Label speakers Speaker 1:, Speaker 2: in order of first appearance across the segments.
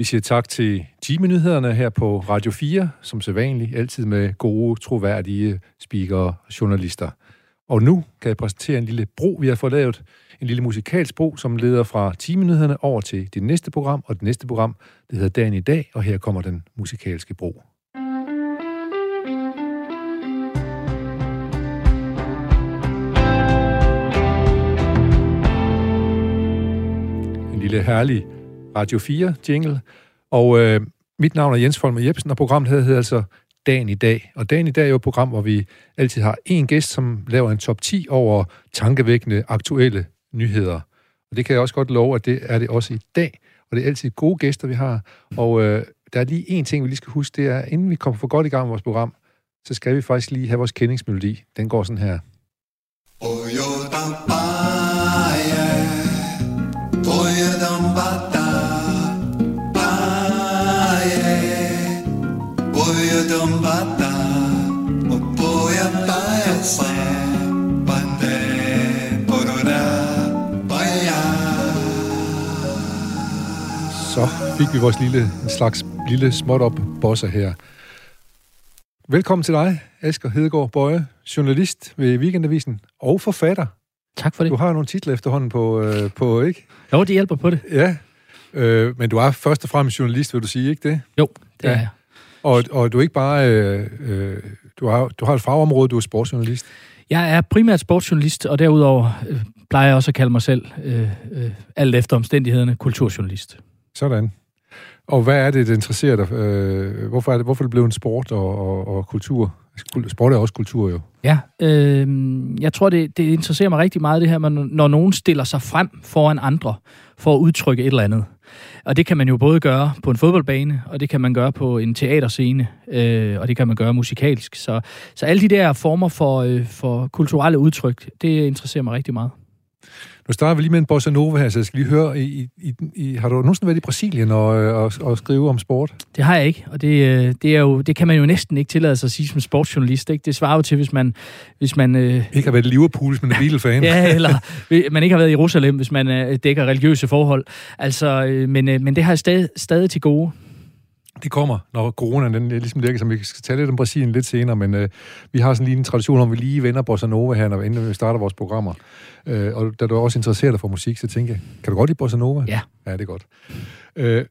Speaker 1: Vi siger tak til Time-nyhederne her på Radio 4, som sædvanligt, altid med gode, troværdige speakere og journalister. Og nu kan jeg præsentere en lille bro, vi har fået lavet. En lille musikalsk bro, som leder fra Time-nyhederne over til det næste program, og det næste program, det hedder Dagen i dag, og her kommer den musikalske bro. En lille herlig Radio 4 jingle. Og øh, mit navn er Jens Folmer Jebsen, og programmet hedder altså Dagen i dag. Og Dagen i dag er jo et program, hvor vi altid har en gæst, som laver en top 10 over tankevækkende aktuelle nyheder. Og det kan jeg også godt love, at det er det også i dag. Og det er altid gode gæster, vi har. Og øh, der er lige en ting, vi lige skal huske, det er, inden vi kommer for godt i gang med vores program, så skal vi faktisk lige have vores kendingsmelodi. Den går sådan her. Oh, Så fik vi vores lille, en slags lille småt op bosser her. Velkommen til dig, Asger Hedegaard Bøje, journalist ved Weekendavisen og forfatter.
Speaker 2: Tak for det.
Speaker 1: Du har nogle titler efterhånden på, øh, på ikke?
Speaker 2: Jo, det hjælper på det.
Speaker 1: Ja, øh, men du er først og fremmest journalist, vil du sige, ikke det?
Speaker 2: Jo, det ja. er jeg.
Speaker 1: Og, og du er ikke bare... Øh, øh, du, har, du har et fagområde, du er sportsjournalist.
Speaker 2: Jeg er primært sportsjournalist, og derudover øh, plejer jeg også at kalde mig selv, øh, øh, alt efter omstændighederne, kulturjournalist.
Speaker 1: Sådan. Og hvad er det, der interesserer dig? Øh, hvorfor, er det, hvorfor er det blevet en sport og, og, og kultur? Sport er også kultur jo.
Speaker 2: Ja, øh, jeg tror, det, det interesserer mig rigtig meget, det her, når nogen stiller sig frem foran andre for at udtrykke et eller andet. Og det kan man jo både gøre på en fodboldbane, og det kan man gøre på en teaterscene, øh, og det kan man gøre musikalsk. Så, så alle de der former for, øh, for kulturelle udtryk, det interesserer mig rigtig meget.
Speaker 1: Nu starter vi lige med en bossa nova her, så jeg skal lige høre, i, i, i, har du nogensinde været i Brasilien og, og, og skrive om sport?
Speaker 2: Det har jeg ikke, og det, øh, det, er jo, det kan man jo næsten ikke tillade sig at sige som sportsjournalist. Ikke? Det svarer jo til, hvis man... Hvis man
Speaker 1: øh... Ikke har været i Liverpool, hvis man er Beatle-fan.
Speaker 2: ja, eller man ikke har været i Jerusalem, hvis man øh, dækker religiøse forhold. Altså, øh, men, øh, men det har jeg stadig, stadig til gode.
Speaker 1: Det kommer, når corona den ligesom ligger, som vi skal tale lidt om Brasilien lidt senere, men øh, vi har sådan lige en tradition om, vi lige vender Bossa Nova her, når, inden vi starter vores programmer. Øh, og da du også interesseret dig for musik, så tænker jeg, kan du godt lide Bossa Nova?
Speaker 2: Ja.
Speaker 1: Ja, det er godt. Øh,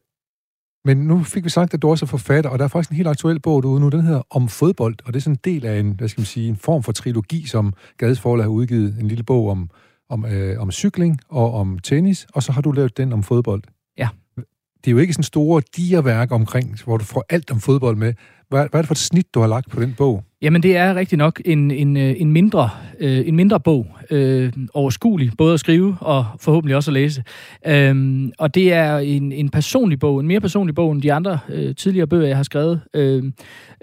Speaker 1: men nu fik vi sagt, at du også er forfatter, og der er faktisk en helt aktuel bog derude nu, den hedder Om fodbold, og det er sådan en del af en, hvad skal man sige, en form for trilogi, som Gades Forlag har udgivet, en lille bog om, om, øh, om cykling og om tennis, og så har du lavet den om fodbold. Det er jo ikke sådan store digerværk omkring, hvor du får alt om fodbold med. Hvad, hvad er det for et snit, du har lagt på den bog?
Speaker 2: Jamen, det er rigtig nok en, en, øh, en, mindre, øh, en mindre bog. Øh, overskuelig, både at skrive og forhåbentlig også at læse. Øhm, og det er en, en personlig bog, en mere personlig bog end de andre øh, tidligere bøger, jeg har skrevet, øh,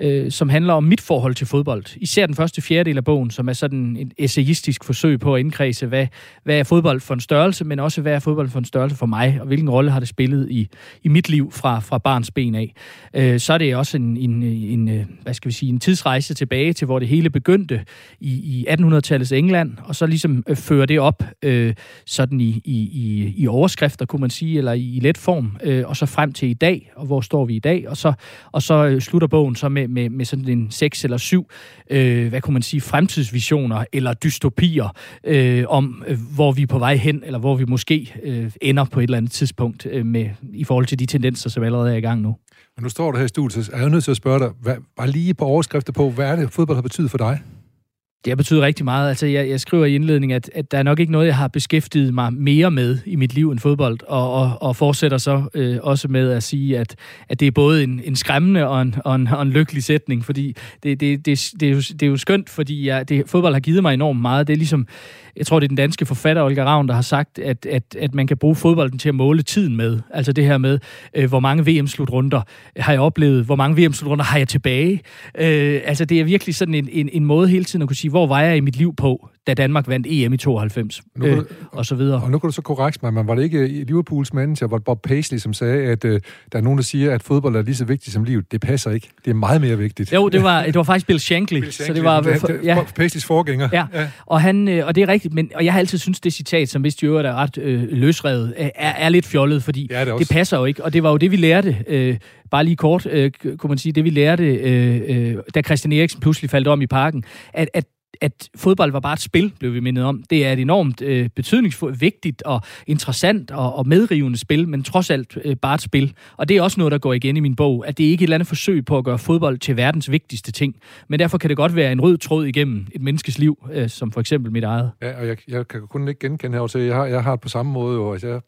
Speaker 2: øh, som handler om mit forhold til fodbold. Især den første fjerdedel af bogen, som er sådan et essayistisk forsøg på at indkredse, hvad, hvad er fodbold for en størrelse, men også hvad er fodbold for en størrelse for mig, og hvilken rolle har det spillet i, i mit liv fra, fra barns ben af. Øh, så er det også en, en, en, øh, hvad skal vi sige, en tidsrejse tilbage til, hvor det hele begyndte i, i 1800-tallets England, og så ligesom øh, føre det op øh, sådan i, i, i overskrifter, kunne man sige, eller i, i let form, øh, og så frem til i dag, og hvor står vi i dag, og så, og så øh, slutter bogen så med, med, med sådan en seks eller syv, øh, hvad kunne man sige, fremtidsvisioner eller dystopier øh, om, øh, hvor vi er på vej hen, eller hvor vi måske øh, ender på et eller andet tidspunkt øh, med, i forhold til de tendenser, som allerede er i gang nu.
Speaker 1: Men nu står du her i studiet, så er jeg nødt til at spørge dig, hvad, bare lige på overskrifter på, hvad er det, fodbold har betydet for dig?
Speaker 2: Det har betydet rigtig meget. Altså, jeg, jeg skriver i indledningen, at, at der er nok ikke noget, jeg har beskæftiget mig mere med i mit liv end fodbold, og, og, og fortsætter så øh, også med at sige, at, at det er både en, en skræmmende og en, og, en, og en lykkelig sætning, fordi det, det, det, det, er, jo, det er jo skønt, fordi jeg, det, fodbold har givet mig enormt meget. Det er ligesom, jeg tror, det er den danske forfatter Olga Ravn, der har sagt, at, at, at man kan bruge fodbolden til at måle tiden med. Altså det her med, øh, hvor mange VM-slutrunder har jeg oplevet, hvor mange VM-slutrunder har jeg tilbage. Øh, altså det er virkelig sådan en, en, en måde hele tiden at kunne sige, hvor var jeg i mit liv på da Danmark vandt EM i 92, nu, øh, og så videre.
Speaker 1: Og nu kan du så korrekt mig, men var det ikke Liverpools manager, var Bob Paisley, som sagde, at øh, der er nogen, der siger, at fodbold er lige så vigtigt som livet. Det passer ikke. Det er meget mere vigtigt.
Speaker 2: Jo, det var, det var faktisk Bill Shankly. Bill Shankly så det var,
Speaker 1: det, det, ja. Paisleys forgænger.
Speaker 2: Ja, ja. Og, han, øh, og det er rigtigt, men, og jeg har altid synes det citat, som hvis de øvrigt er ret øh, løsrevet, er, er lidt fjollet, fordi ja, det, det passer jo ikke. Og det var jo det, vi lærte øh, bare lige kort, øh, kunne man sige, det vi lærte, øh, øh, da Christian Eriksen pludselig faldt om i parken, at, at at fodbold var bare et spil, blev vi mindet om. Det er et enormt øh, betydningsfuldt, vigtigt og interessant og, og medrivende spil, men trods alt øh, bare et spil. Og det er også noget, der går igen i min bog, at det ikke er et eller andet forsøg på at gøre fodbold til verdens vigtigste ting. Men derfor kan det godt være en rød tråd igennem et menneskes liv, øh, som for eksempel mit eget.
Speaker 1: Ja, og jeg, jeg kan kun ikke genkende her, så jeg har, jeg har på samme måde, jo. altså, jeg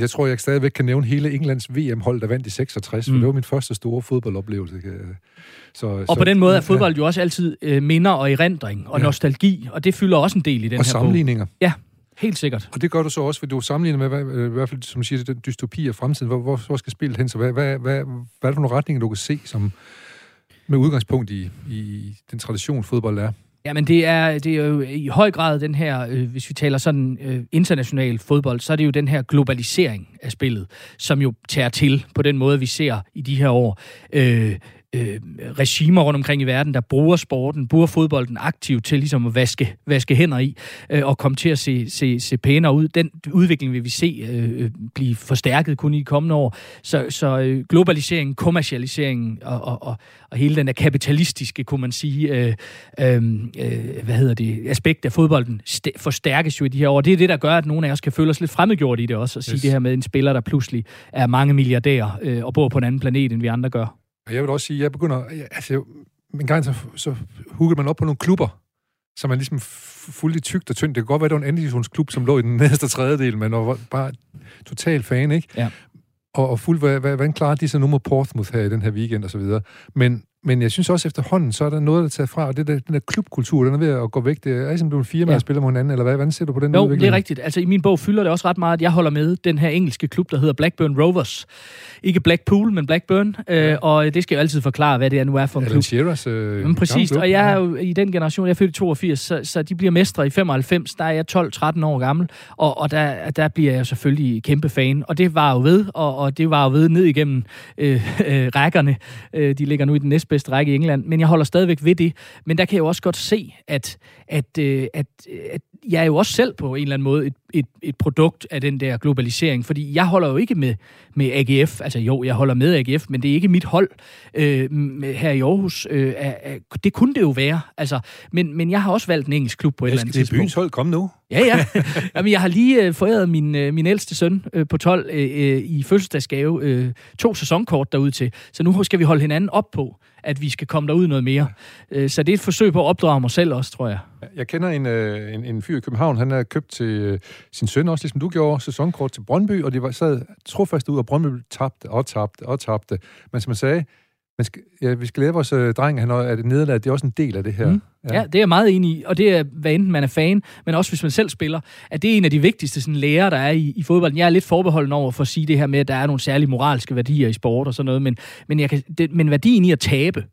Speaker 1: jeg tror, jeg stadigvæk kan nævne hele Englands VM-hold, der vandt i 66, mm. for det var min første store fodboldoplevelse.
Speaker 2: Så, og så, på den måde er fodbold ja. jo også altid øh, minder og erindring og ja. nostalgi, og det fylder også en del i den
Speaker 1: og
Speaker 2: her
Speaker 1: sammenligninger.
Speaker 2: bog. Ja, helt sikkert.
Speaker 1: Og det gør du så også, fordi du sammenligner med, hvad, i hvert fald som du siger, den dystopi af fremtiden. Hvor, hvor, hvor skal spillet hen? Så hvad, hvad, hvad, hvad er det for nogle retninger, du kan se som, med udgangspunkt i, i den tradition, fodbold er?
Speaker 2: Jamen, det er, det er jo i høj grad den her, øh, hvis vi taler sådan øh, international fodbold, så er det jo den her globalisering af spillet, som jo tager til på den måde, vi ser i de her år. Øh, øh, regimer rundt omkring i verden, der bruger sporten, bruger fodbolden aktivt til ligesom at vaske, vaske hænder i øh, og komme til at se, se, se pænere ud. Den udvikling vil vi se øh, blive forstærket kun i de kommende år. Så, så øh, globaliseringen, kommercialiseringen og, og, og, og hele den der kapitalistiske, kunne man sige, øh, øh, hvad hedder det, aspekt af fodbolden forstærkes jo i de her år. Det er det, der gør, at nogle af os kan føle os lidt fremmedgjort i det også, at sige yes. det her med en spiller, der pludselig er mange milliardærer øh, og bor på en anden planet, end vi andre gør.
Speaker 1: Og jeg vil også sige, at jeg begynder... Altså, en gang så, så huggede man op på nogle klubber, som er ligesom fuldt tykt og tyndt. Det kan godt være, at det var en andelsklub, som lå i den næste tredjedel, men var bare total fan, ikke? Ja. Og, og fuldt, hvordan klarer de så nu mod Portsmouth her i den her weekend og så videre. Men men jeg synes også efterhånden, så er der noget, der tager fra, og det der, den der klubkultur, den er ved at gå væk. Det er ligesom er firma, ja. der spiller mod hinanden, eller hvad? Hvordan ser du på den
Speaker 2: Jo, udvikling? det er rigtigt. Altså i min bog fylder det også ret meget, at jeg holder med den her engelske klub, der hedder Blackburn Rovers. Ikke Blackpool, men Blackburn. Øh, og det skal jeg jo altid forklare, hvad det er nu er for en klub.
Speaker 1: Shearers, øh,
Speaker 2: men præcis, og jeg er jo i den generation, jeg er født i 82, så, så de bliver mestre i 95, der er jeg 12-13 år gammel, og, og der, der bliver jeg selvfølgelig kæmpe fan. Og det var jo ved, og, og det var jo ved ned igennem øh, øh, rækkerne. Øh, de ligger nu i den næstbedste række i England men jeg holder stadigvæk ved det. Men der kan jeg jo også godt se, at, at, øh, at, at jeg er jo også selv på en eller anden måde et, et, et produkt af den der globalisering, fordi jeg holder jo ikke med, med AGF, altså jo, jeg holder med AGF, men det er ikke mit hold øh, her i Aarhus. Øh, er, det kunne det jo være, altså, men, men jeg har også valgt en engelsk klub på et eller andet tidspunkt.
Speaker 1: Det er byens hold, kom nu.
Speaker 2: Ja, ja. Jamen, jeg har lige øh, foræret min, øh, min ældste søn øh, på 12 øh, øh, i fødselsdagsgave øh, to sæsonkort derud til, så nu skal vi holde hinanden op på, at vi skal komme derud noget mere. Øh, så det er et forsøg på at opdrage mig selv også, tror jeg.
Speaker 1: Jeg kender en, øh, en, en fyr i København, han har købt til øh, sin søn også, ligesom du gjorde, sæsonkort til Brøndby, og de var sad trofast ud, og Brøndby tabte og tabte og tabte. Men som man sagde, man skal, ja, vi skal lære vores øh, dreng, han er det nederlag, det er også en del af det her. Mm.
Speaker 2: Ja. ja, det er jeg meget enig i, og det er, hvad enten man er fan, men også hvis man selv spiller, at det er en af de vigtigste sådan, lærer, der er i, i fodbolden. Jeg er lidt forbeholden over for at sige det her med, at der er nogle særlige moralske værdier i sport og sådan noget, men, men, jeg kan, det, men værdien i at tabe,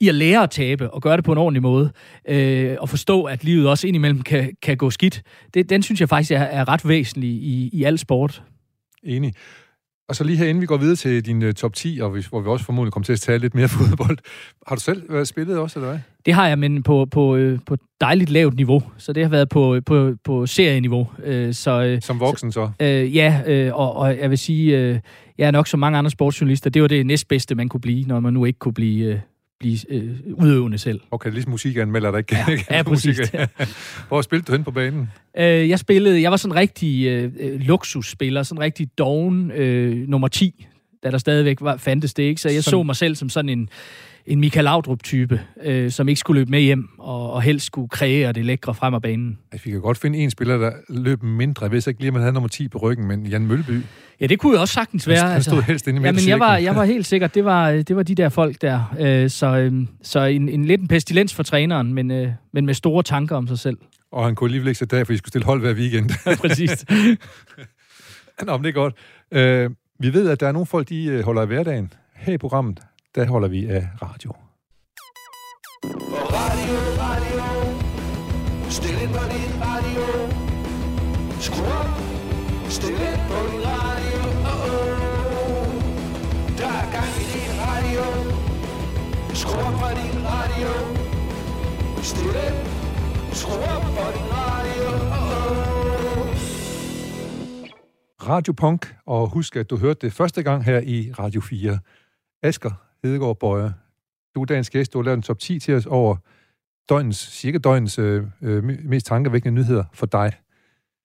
Speaker 2: i at lære at tabe og gøre det på en ordentlig måde, øh, og forstå, at livet også indimellem kan, kan gå skidt, det, den synes jeg faktisk er, er ret væsentlig i, i al sport.
Speaker 1: Enig. Og så lige her, inden vi går videre til din uh, top 10, og vi, hvor vi også formodentlig kommer til at tale lidt mere fodbold. Har du selv været spillet også, eller hvad?
Speaker 2: Det har jeg, men på, på, øh, på dejligt lavt niveau. Så det har været på, på, på serieniveau.
Speaker 1: Øh, så, øh, som voksen så?
Speaker 2: Øh, ja, øh, og, og jeg vil sige, øh, jeg er nok som mange andre sportsjournalister, det var det næstbedste, man kunne blive, når man nu ikke kunne blive... Blive øh, udøvende selv.
Speaker 1: Okay, ligesom musikanmelder, der ikke
Speaker 2: ja, ja, præcis.
Speaker 1: Hvor spillede du hen på banen?
Speaker 2: Øh, jeg spillede, jeg var sådan en rigtig øh, øh, luksusspiller, sådan en rigtig doven øh, nummer 10, da der stadigvæk var, fandtes det, ikke? Så jeg sådan... så mig selv som sådan en, en Michael Laudrup-type, øh, som ikke skulle løbe med hjem, og, og helst skulle kreere det lækre frem af banen.
Speaker 1: Jeg fik godt finde en spiller, der løb mindre. Jeg vidste ikke lige, at man havde nummer 10 på ryggen, men Jan Mølby.
Speaker 2: Ja, det kunne jo også sagtens være.
Speaker 1: Han stod altså. helst inde i
Speaker 2: ja, men jeg var, jeg var helt sikker, det var, det var de der folk der. Øh, så øh, så en, en lidt en pestilens for træneren, men, øh, men med store tanker om sig selv.
Speaker 1: Og han kunne alligevel ikke sætte der, for I skulle stille hold hver weekend.
Speaker 2: ja, præcis.
Speaker 1: Nå, men det er godt. Øh, vi ved, at der er nogle folk, de øh, holder af hverdagen. Her i programmet, der holder vi af radio. Radio, radio,
Speaker 3: Stil ind på din radio. Skru op. Stil ind på din radio. Oh, oh. Der er gang i din radio. Skru op for din radio. Stil ind. Skru op for din radio. Oh, oh.
Speaker 1: Radio Punk, og husk, at du hørte det første gang her i Radio 4. Asger Hedegaard Bøjer, du er dagens gæst, du har lavet en top 10 til os over døgnens, cirka døgnens øh, øh, mest tankevækkende nyheder for dig.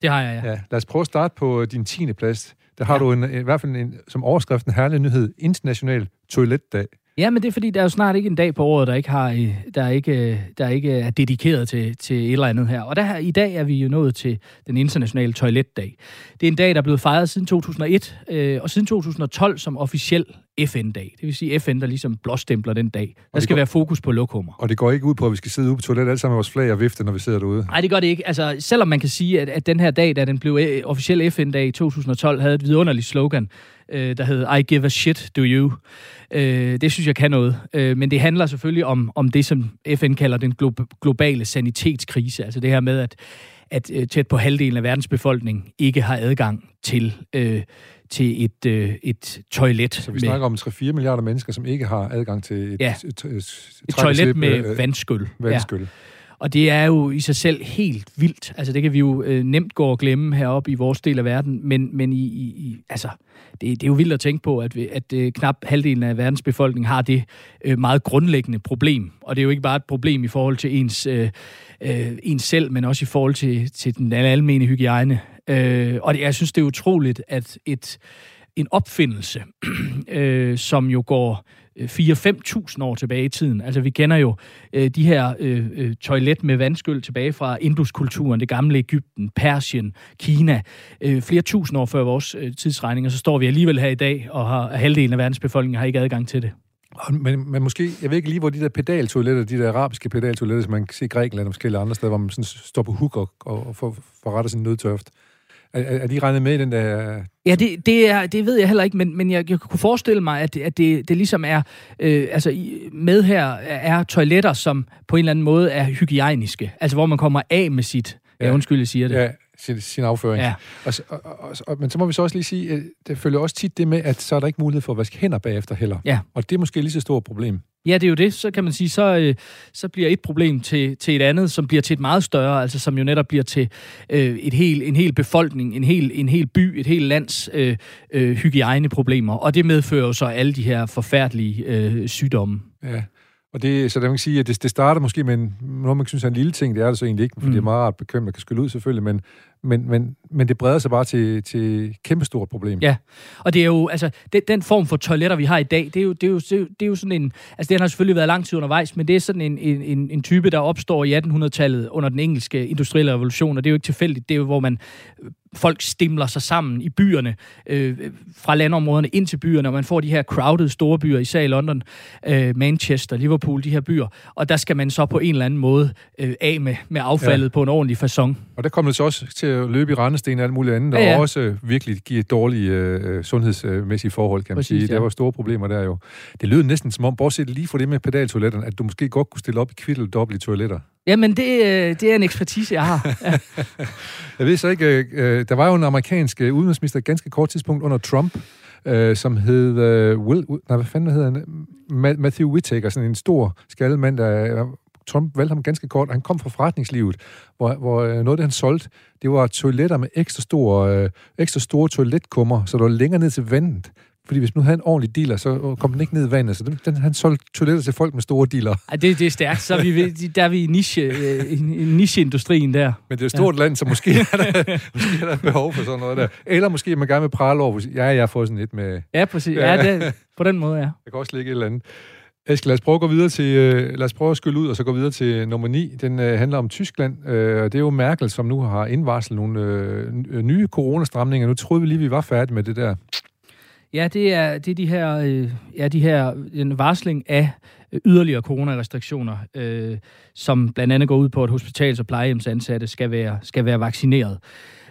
Speaker 2: Det har jeg, ja.
Speaker 1: Ja, lad os prøve at starte på din 10. plads. Der har ja. Du en, i hvert fald en, som overskrift en herlig nyhed, International Toiletdag.
Speaker 2: Ja, men det er fordi, der er jo snart ikke en dag på året, der ikke, har, øh, der ikke, øh, der ikke er dedikeret til, til et eller andet her. Og der, her, i dag er vi jo nået til den internationale toiletdag. Det er en dag, der er blevet fejret siden 2001, øh, og siden 2012 som officiel FN-dag. Det vil sige FN, der ligesom blåstempler den dag. Der skal
Speaker 1: går-
Speaker 2: være fokus på lokummer.
Speaker 1: Og det går ikke ud på, at vi skal sidde ude på toilettet alle sammen med vores flag og vifte, når vi sidder derude.
Speaker 2: Nej, det gør det ikke. Altså, selvom man kan sige, at, at den her dag, da den blev øh, officiel FN-dag i 2012, havde et vidunderligt slogan, øh, der hed I give a shit, do you? Øh, det synes jeg kan noget. Øh, men det handler selvfølgelig om, om det, som FN kalder den glo- globale sanitetskrise. Altså det her med, at, at øh, tæt på halvdelen af verdens befolkning ikke har adgang til, øh, til et, øh, et toilet.
Speaker 1: Så vi snakker om 3-4 milliarder mennesker, som ikke har adgang til et,
Speaker 2: Ja.
Speaker 1: et, et, et,
Speaker 2: et toilet med
Speaker 1: øh,
Speaker 2: vandskyld. Ja.
Speaker 1: vandskyld.
Speaker 2: Og det er jo i sig selv helt vildt. Altså, det kan vi jo øh, nemt gå og glemme heroppe i vores del af verden, men, men i, i, i, altså, det, det er jo vildt at tænke på, at, vi, at øh, knap halvdelen af verdens befolkning har det øh, meget grundlæggende problem. Og det er jo ikke bare et problem i forhold til ens, øh, øh, en selv, men også i forhold til, til den almene hygiejne. Øh, og det, jeg synes, det er utroligt, at et, en opfindelse, øh, som jo går øh, 4-5.000 år tilbage i tiden. Altså, vi kender jo øh, de her øh, øh toilet med vandskyld tilbage fra Induskulturen, det gamle Ægypten, Persien, Kina, øh, flere tusind år før vores øh, tidsregning, og så står vi alligevel her i dag, og har, halvdelen af verdens befolkning har ikke adgang til det.
Speaker 1: Men, men måske, jeg ved ikke lige, hvor de der pedaltoiletter, de der arabiske pedaltoiletter, som man kan se i Grækenland og forskellige andre steder, hvor man sådan står på hook og, og får, får rettet sin nødtørft. Er, er, de regnet med i den der...
Speaker 2: Ja, det, det, er, det ved jeg heller ikke, men, men jeg, jeg kunne forestille mig, at, det- at det, det ligesom er, øh, altså i, med her er toiletter, som på en eller anden måde er hygiejniske. Altså hvor man kommer af med sit, ja,
Speaker 1: Ja.
Speaker 2: undskyld, jeg siger det.
Speaker 1: Ja, sin, sin afføring.
Speaker 2: Ja.
Speaker 1: Og, og, og, og, men så må vi så også lige sige, at det følger også tit det med, at så er der ikke mulighed for at vaske hænder bagefter heller.
Speaker 2: Ja.
Speaker 1: Og det er måske lige så stort problem.
Speaker 2: Ja, det er jo det. Så kan man sige, så, øh, så bliver et problem til, til et andet, som bliver til et meget større, altså som jo netop bliver til øh, et hel, en hel befolkning, en hel, en hel by, et helt lands øh, øh, hygiejneproblemer. Og det medfører jo så alle de her forfærdelige øh, sygdomme.
Speaker 1: Ja. Og det, så der man kan sige, at det, det starter måske med en, noget, man synes er en lille ting. Det er det så egentlig ikke, for mm. det er meget rart at kan skylle ud selvfølgelig, men, men, men, men det breder sig bare til, til et kæmpestort problem.
Speaker 2: Ja, og det er jo, altså, den, den form for toiletter, vi har i dag, det er jo, det er jo, det er jo, det er jo sådan en, altså den har selvfølgelig været lang tid undervejs, men det er sådan en, en, en, en type, der opstår i 1800-tallet under den engelske industrielle revolution, og det er jo ikke tilfældigt, det er jo, hvor man folk stimler sig sammen i byerne, øh, fra landområderne ind til byerne, og man får de her crowded store byer, især i London, øh, Manchester, Liverpool, de her byer, og der skal man så på en eller anden måde øh, af med, med affaldet ja. på en ordentlig façon.
Speaker 1: Og der kommer det så også til at løbe i rendesten og alt muligt andet,
Speaker 2: Ja, ja.
Speaker 1: og også øh, virkelig give dårlige øh, sundhedsmæssige forhold, kan man
Speaker 2: Præcis,
Speaker 1: sige.
Speaker 2: ja.
Speaker 1: Der var store problemer der jo. Det lød næsten som om, bortset lige fra det med pedaltoiletterne, at du måske godt kunne stille op i kvittel dobbelt i toiletter.
Speaker 2: Jamen, det, øh, det er en ekspertise, jeg har. Ja.
Speaker 1: Jeg ved så ikke, øh, øh, der var jo en amerikansk udenrigsminister ganske kort tidspunkt under Trump, øh, som hed øh, Will, nej, hvad fanden hedder han? Ma- Matthew Whittaker, sådan en stor skaldet mand, der Trump valgte ham ganske kort. Han kom fra forretningslivet, hvor, hvor noget af det, han solgte, det var toiletter med ekstra store, øh, ekstra store toiletkummer, så der var længere ned til vandet. Fordi hvis nu havde en ordentlig dealer, så kom den ikke ned i vandet. Så den, den, han solgte toiletter til folk med store dealer.
Speaker 2: Ej, det, det er stærkt. Så er vi, ved- der er vi i niche, øh, i, i nicheindustrien der.
Speaker 1: Men det er et stort ja. land, så måske er, der, måske er der behov for sådan noget der. Eller måske man gerne vil prale over, ja, jeg har fået sådan lidt med...
Speaker 2: Ja, præcis. Ja, det, på den måde, ja.
Speaker 1: Der kan også ligge et eller andet. Eske, lad os prøve at gå videre til, øh, lad os prøve at skylle ud, og så gå videre til nummer 9. Den øh, handler om Tyskland, øh, og det er jo Merkel, som nu har indvarslet nogle øh, nye coronastramninger. Nu troede vi lige, vi var færdige med det der.
Speaker 2: Ja, det er, det er de her, øh, ja, de her en varsling af yderligere coronarestriktioner, øh, som blandt andet går ud på, at hospitals- og plejehjemsansatte skal være, skal være vaccineret.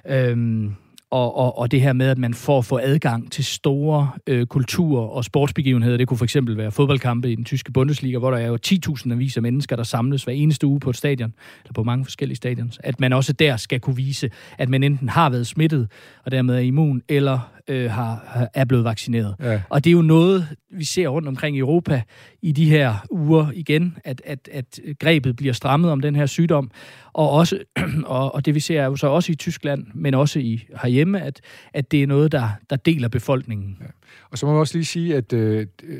Speaker 2: Øh, og, og, og det her med, at man får få adgang til store øh, kultur- og sportsbegivenheder. Det kunne for eksempel være fodboldkampe i den tyske Bundesliga, hvor der er jo 10.000 vis af mennesker, der samles hver eneste uge på et stadion, eller på mange forskellige stadions. At man også der skal kunne vise, at man enten har været smittet, og dermed er immun, eller øh, har, er blevet vaccineret.
Speaker 1: Ja.
Speaker 2: Og det er jo noget, vi ser rundt omkring i Europa i de her uger igen, at, at, at grebet bliver strammet om den her sygdom. Og, også, og, og det vi ser er jo så også i Tyskland, men også i herhjemme, at, at det er noget, der, der deler befolkningen. Ja.
Speaker 1: Og så må man også lige sige, at øh, øh,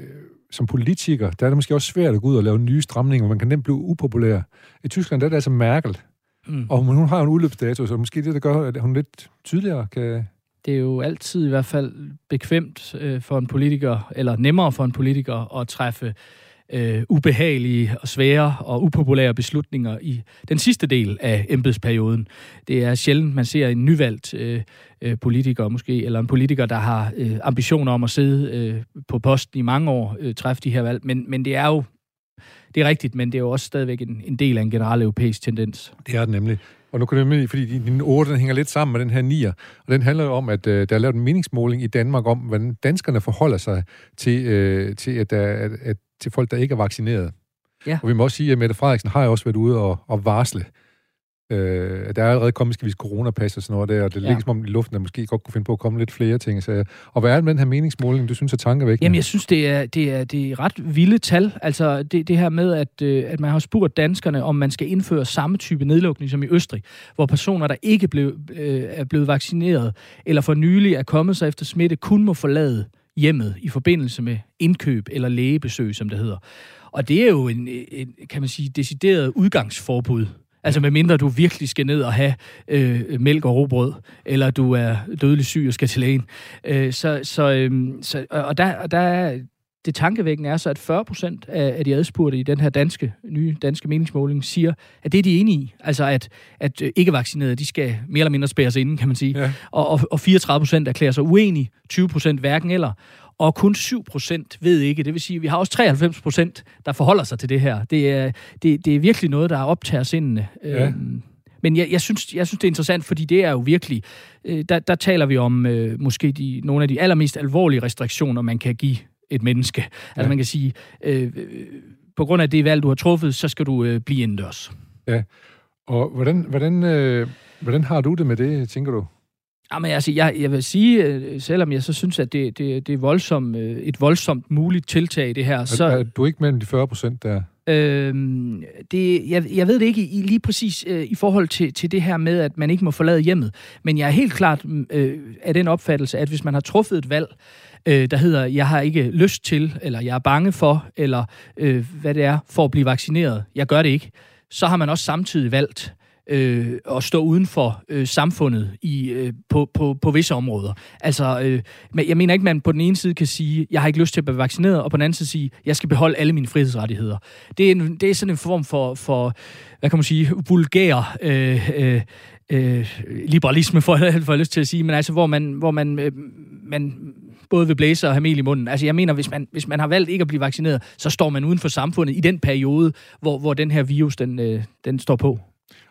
Speaker 1: som politiker, der er det måske også svært at gå ud og lave nye stramninger, man kan nemt blive upopulær. I Tyskland der er det altså Merkel, mm. og hun har en udløbsdato, så måske det, der gør, at hun lidt tydeligere kan
Speaker 2: det er jo altid i hvert fald bekvemt øh, for en politiker, eller nemmere for en politiker at træffe øh, ubehagelige og svære og upopulære beslutninger i den sidste del af embedsperioden. Det er sjældent, man ser en nyvalgt øh, øh, politiker måske, eller en politiker, der har øh, ambitioner om at sidde øh, på posten i mange år, øh, træffe de her valg. Men, men det er jo det er rigtigt, men det er jo også stadigvæk en, en del af en generel europæisk tendens.
Speaker 1: Det er det nemlig. Og nu kan det med, fordi din 8 den hænger lidt sammen med den her 9'er, og den handler jo om, at øh, der er lavet en meningsmåling i Danmark om, hvordan danskerne forholder sig til, øh, til, at, at, at, til folk, der ikke er vaccineret. Ja. Og vi må også sige, at Mette Frederiksen har jo også været ude og, og varsle, Øh, der er allerede kommet, skal vi coronapas og sådan noget der, og det ja. ligger som om i luften, at måske godt kunne finde på at komme lidt flere ting. Så, og hvad er det med den her meningsmåling, du synes er tankevækkende?
Speaker 2: Jamen, jeg synes, det er, det er, det er ret vilde tal. Altså, det, det her med, at, øh, at man har spurgt danskerne, om man skal indføre samme type nedlukning som i Østrig, hvor personer, der ikke blev, øh, er blevet vaccineret, eller for nylig er kommet sig efter smitte, kun må forlade hjemmet i forbindelse med indkøb eller lægebesøg, som det hedder. Og det er jo en, en kan man sige, decideret udgangsforbud Altså med mindre du virkelig skal ned og have øh, mælk og råbrød, eller du er dødelig syg og skal til lægen. Øh, så, så, øh, så, og der, og der er, det tankevækkende er så, at 40 procent af, af de adspurgte i den her danske, nye danske meningsmåling siger, at det er de enige i. Altså, at, at ikke-vaccinerede, de skal mere eller mindre spæres inden, kan man sige. Ja. Og, og, og 34 procent erklærer sig uenige, 20 procent hverken eller og kun 7% ved ikke. Det vil sige, at vi har også 93%, der forholder sig til det her. Det er, det, det er virkelig noget, der optager sindene. Ja. Øhm, men jeg, jeg, synes, jeg synes, det er interessant, fordi det er jo virkelig... Øh, der, der taler vi om øh, måske de, nogle af de allermest alvorlige restriktioner, man kan give et menneske. Altså, ja. Altså man kan sige, øh, på grund af det valg, du har truffet, så skal du øh, blive indendørs.
Speaker 1: Ja, og hvordan, hvordan, øh, hvordan har du det med det, tænker du?
Speaker 2: Jamen, altså, jeg, jeg vil sige, øh, selvom jeg så synes, at det, det, det er voldsomt, øh, et voldsomt muligt tiltag, det her. Er, så,
Speaker 1: er du ikke mellem de 40 procent der?
Speaker 2: Øhm, det, jeg, jeg ved det ikke i, lige præcis øh, i forhold til, til det her med, at man ikke må forlade hjemmet. Men jeg er helt klart øh, af den opfattelse, at hvis man har truffet et valg, øh, der hedder, jeg har ikke lyst til, eller jeg er bange for, eller øh, hvad det er, for at blive vaccineret, jeg gør det ikke, så har man også samtidig valgt, øh, at stå uden for øh, samfundet i, øh, på, på, på visse områder. Altså, øh, men jeg mener ikke, at man på den ene side kan sige, jeg har ikke lyst til at blive vaccineret, og på den anden side sige, jeg skal beholde alle mine frihedsrettigheder. Det er, en, det er sådan en form for, for hvad kan man sige, vulgær øh, øh, øh, liberalisme, for, for jeg lyst til at sige, men altså, hvor man, hvor man, øh, man både vil blæse og have mel i munden. Altså, jeg mener, hvis man, hvis man har valgt ikke at blive vaccineret, så står man uden for samfundet i den periode, hvor, hvor den her virus, den, øh, den står på.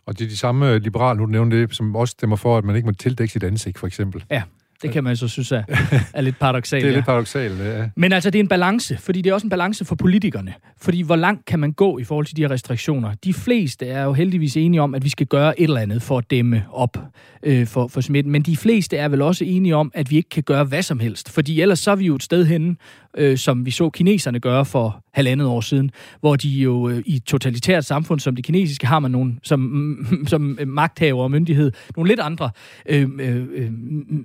Speaker 1: Og det er de samme liberale, nu nævner det, som også stemmer for, at man ikke må tildække sit ansigt, for eksempel.
Speaker 2: Ja. Det kan man så synes er, er lidt paradoxalt.
Speaker 1: det er ja. lidt paradoxalt, ja.
Speaker 2: Men altså, det er en balance, fordi det er også en balance for politikerne. Fordi hvor langt kan man gå i forhold til de her restriktioner? De fleste er jo heldigvis enige om, at vi skal gøre et eller andet for at dæmme op øh, for, for smitten. Men de fleste er vel også enige om, at vi ikke kan gøre hvad som helst. Fordi ellers så er vi jo et sted henne, øh, som vi så kineserne gøre for halvandet år siden, hvor de jo øh, i totalitært samfund som det kinesiske har man nogle, som, som magthaver og myndighed, nogle lidt andre øh, øh, øh,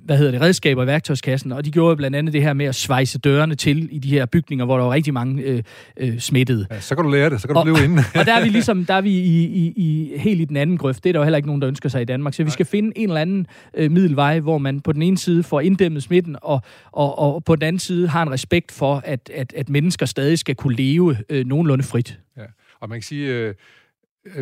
Speaker 2: hvad hedder det, redskaber i værktøjskassen, og de gjorde blandt andet det her med at svejse dørene til i de her bygninger, hvor der var rigtig mange øh, øh, smittede.
Speaker 1: Ja, så kan du lære det, så kan du og, blive inde.
Speaker 2: og der er vi ligesom, der er vi i, i, i, helt i den anden grøft. Det er der jo heller ikke nogen, der ønsker sig i Danmark. Så vi skal finde en eller anden øh, middelvej, hvor man på den ene side får inddæmmet smitten, og, og, og på den anden side har en respekt for, at, at, at mennesker stadig skal kunne leve øh, nogenlunde frit.
Speaker 1: Ja. Og man kan sige, øh,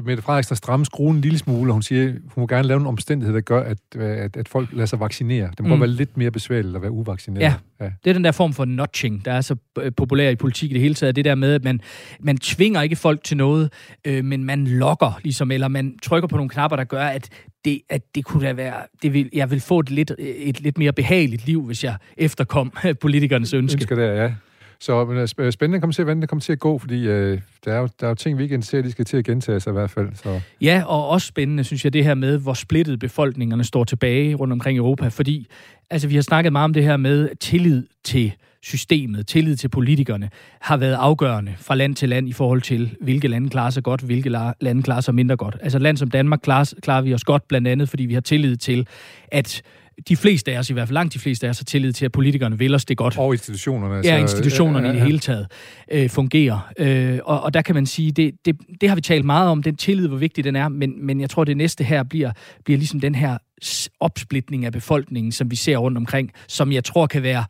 Speaker 1: Mette Frederiksen stramme skruen en lille smule, og hun siger, hun må gerne lave en omstændighed, der gør, at, at, at folk lader sig vaccinere. Det må mm. være lidt mere besværligt at være uvaccineret.
Speaker 2: Ja. ja, det er den der form for notching, der er så øh, populær i politik i det hele taget. Det der med, at man, man tvinger ikke folk til noget, øh, men man lokker, ligesom, eller man trykker på nogle knapper, der gør, at det, at det kunne da være, det vil, jeg vil få et lidt, et lidt mere behageligt liv, hvis jeg efterkom politikernes ønske.
Speaker 1: Ønsker der, ja. Så men, øh, spændende kommer til at vente, det kommer til at gå, fordi øh, der, er jo, der er jo ting, vi ikke ser, de skal til at gentage sig i hvert fald. Så.
Speaker 2: Ja, og også spændende, synes jeg, det her med, hvor splittet befolkningerne står tilbage rundt omkring i Europa, fordi altså, vi har snakket meget om det her med tillid til systemet, tillid til politikerne, har været afgørende fra land til land i forhold til, hvilke lande klarer sig godt, hvilke lande klarer sig mindre godt. Altså land som Danmark klarer, klarer vi os godt, blandt andet fordi vi har tillid til, at de fleste af os, i hvert fald langt de fleste af os, har tillid til, at politikerne vil os det godt.
Speaker 1: Og institutionerne.
Speaker 2: Ja, så, institutionerne ja, ja, ja. i det hele taget øh, fungerer. Øh, og, og der kan man sige, det, det, det har vi talt meget om, den tillid, hvor vigtig den er, men, men jeg tror, det næste her bliver, bliver ligesom den her opsplitning af befolkningen, som vi ser rundt omkring, som jeg tror kan være,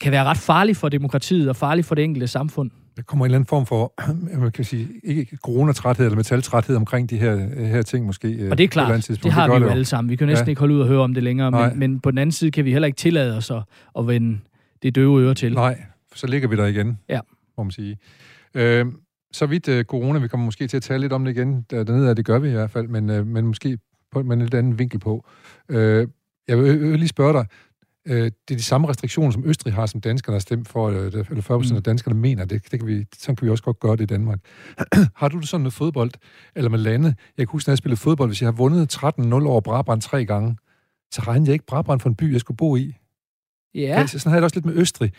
Speaker 2: kan være ret farlig for demokratiet og farlig for det enkelte samfund.
Speaker 1: Der kommer en eller anden form for, man kan sige, ikke coronatræthed eller metaltræthed omkring de her, her ting måske.
Speaker 2: Og det er klart, det har det vi jo alle sammen. Vi kan næsten ja. ikke holde ud og høre om det længere, men, men på den anden side kan vi heller ikke tillade os at, at vende det døve øre til.
Speaker 1: Nej, for så ligger vi der igen,
Speaker 2: ja.
Speaker 1: må man sige. Øh, så vidt uh, corona, vi kommer måske til at tale lidt om det igen der, dernede, det gør vi i hvert fald, men, uh, men måske på med en lidt anden vinkel på. Øh, jeg vil, jeg vil lige spørge dig, øh, det er de samme restriktioner, som Østrig har, som danskerne har stemt for, eller 40 procent af mm. danskerne mener, det, det kan vi, sådan kan vi også godt gøre det i Danmark. har du det sådan med fodbold, eller med lande? Jeg kan huske, når jeg spillede fodbold, hvis jeg har vundet 13-0 over Brabrand tre gange, så regnede jeg ikke Brabrand for en by, jeg skulle bo i.
Speaker 2: Ja.
Speaker 1: Sådan havde jeg også lidt med Østrig.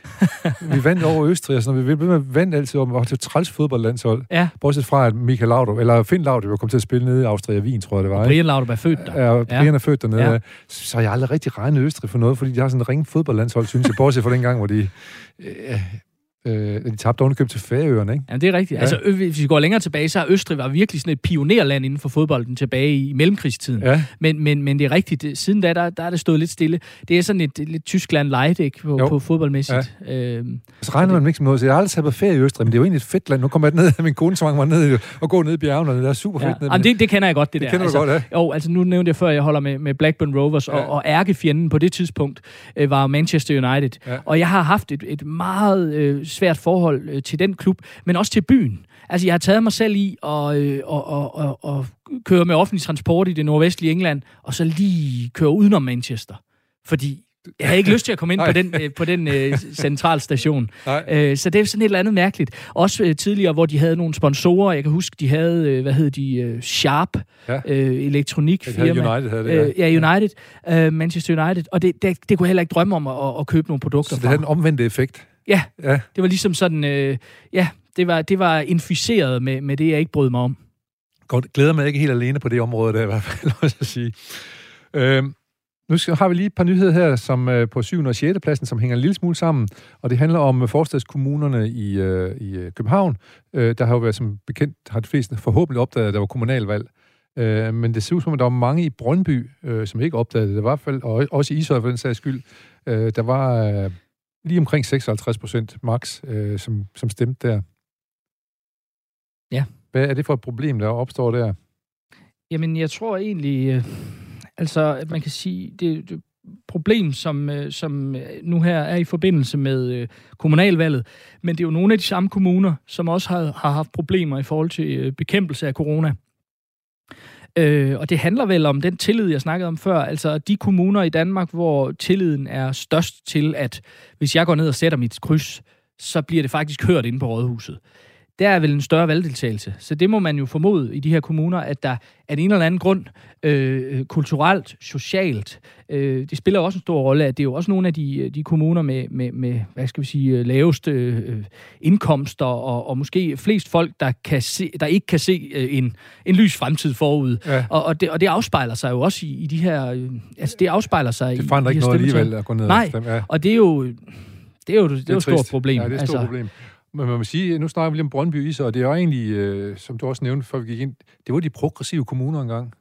Speaker 1: vi vandt over Østrig, og sådan, vi vandt altid om, var til træls fodboldlandshold.
Speaker 2: Ja.
Speaker 1: Bortset fra, at Michael Laudrup, eller Finn Laudrup, kommet til at spille nede i Austria Wien, tror jeg det var.
Speaker 2: Og Brian Laudrup er født der.
Speaker 1: Ja, Brian ja. er født dernede. Ja. Så har jeg aldrig rigtig regnet Østrig for noget, fordi de har sådan en ringe fodboldlandshold, synes jeg, bortset fra den gang, hvor de... Øh, Øh, de tabte ovenikøb til Færøerne, ikke?
Speaker 2: Ja, det er rigtigt. Ja. Altså, hvis vi går længere tilbage, så har Østrig var virkelig sådan et pionerland inden for fodbolden tilbage i mellemkrigstiden. Ja. Men, men, men det er rigtigt. Siden da, der, der er det stået lidt stille. Det er sådan et lidt Tyskland light, ikke? På, på fodboldmæssigt. Ja.
Speaker 1: Øhm, så regner man ikke som noget. Så jeg har aldrig taget på ferie i Østrig, men det er jo egentlig et fedt land. Nu kommer jeg ned, min kone tvang mig ned og gå ned i bjergene, og det er super fedt. Ja.
Speaker 2: Jamen, det, det, kender jeg godt, det,
Speaker 1: det
Speaker 2: der.
Speaker 1: kender
Speaker 2: altså,
Speaker 1: godt, ja.
Speaker 2: Jo, altså nu nævnte jeg før, at jeg holder med, med Blackburn Rovers, ja. og, og ærkefjenden på det tidspunkt øh, var Manchester United. Ja. Og jeg har haft et, et meget øh, svært forhold øh, til den klub, men også til byen. Altså, jeg har taget mig selv i at, øh, og, og, og, og køre med offentlig transport i det nordvestlige England, og så lige køre udenom Manchester. Fordi jeg havde ikke lyst til at komme ind på den, øh, på den øh, centralstation. Øh, så det er sådan et eller andet mærkeligt. Også øh, tidligere, hvor de havde nogle sponsorer. Jeg kan huske, de havde, øh, hvad hed de, øh, Sharp, ja. øh, elektronikfirma.
Speaker 1: United havde det,
Speaker 2: ja. Øh, ja, United, øh, Manchester United. Og det, det, det kunne jeg heller ikke drømme om at, at købe nogle produkter
Speaker 1: Så det havde en omvendt effekt?
Speaker 2: Ja, ja. det var ligesom sådan, øh, ja, det var, det var inficeret med, med det, jeg ikke brød mig om.
Speaker 1: Godt, glæder mig ikke helt alene på det område der, i hvert fald, også at sige. Øhm, nu skal, har vi lige et par nyheder her, som øh, på 7. og 6. pladsen, som hænger en lille smule sammen, og det handler om forstadskommunerne i, øh, i øh, København. Øh, der har jo været som bekendt, har de fleste forhåbentlig opdaget, at der var kommunalvalg. Øh, men det ser ud som, at der var mange i Brøndby, øh, som ikke opdagede det. Det var i hvert fald, og også i Ishøj for den sags skyld. Øh, der var øh, lige omkring 56 procent max, øh, som, som stemte der.
Speaker 2: Ja.
Speaker 1: Hvad er det for et problem, der opstår der?
Speaker 2: Jamen, jeg tror egentlig, øh, altså, at man kan sige, det, det problem, som, øh, som nu her er i forbindelse med øh, kommunalvalget, men det er jo nogle af de samme kommuner, som også har, har haft problemer i forhold til øh, bekæmpelse af corona. Øh, og det handler vel om den tillid, jeg snakkede om før. Altså de kommuner i Danmark, hvor tilliden er størst til, at hvis jeg går ned og sætter mit kryds, så bliver det faktisk hørt inde på rådhuset der er vel en større valgdeltagelse. Så det må man jo formode i de her kommuner, at der af en eller anden grund, øh, kulturelt, socialt, øh, det spiller også en stor rolle, at det er jo også nogle af de, de kommuner med, med, med hvad skal vi sige, laveste øh, indkomster, og, og måske flest folk, der, kan se, der ikke kan se øh, en, en lys fremtid forud. Ja. Og, og, det, og det afspejler sig jo også i, i de her... Øh, altså, det afspejler sig
Speaker 1: det i, i de ikke noget alligevel at gå ned
Speaker 2: Nej, og stemme. Ja. og det er jo... Det er jo, det er det er jo et stort problem.
Speaker 1: Ja, det er et stort altså, problem. Men man må sige, nu snakker vi lige om Brøndby Is, og det er jo egentlig, øh, som du også nævnte, før vi gik ind, det var de progressive kommuner engang.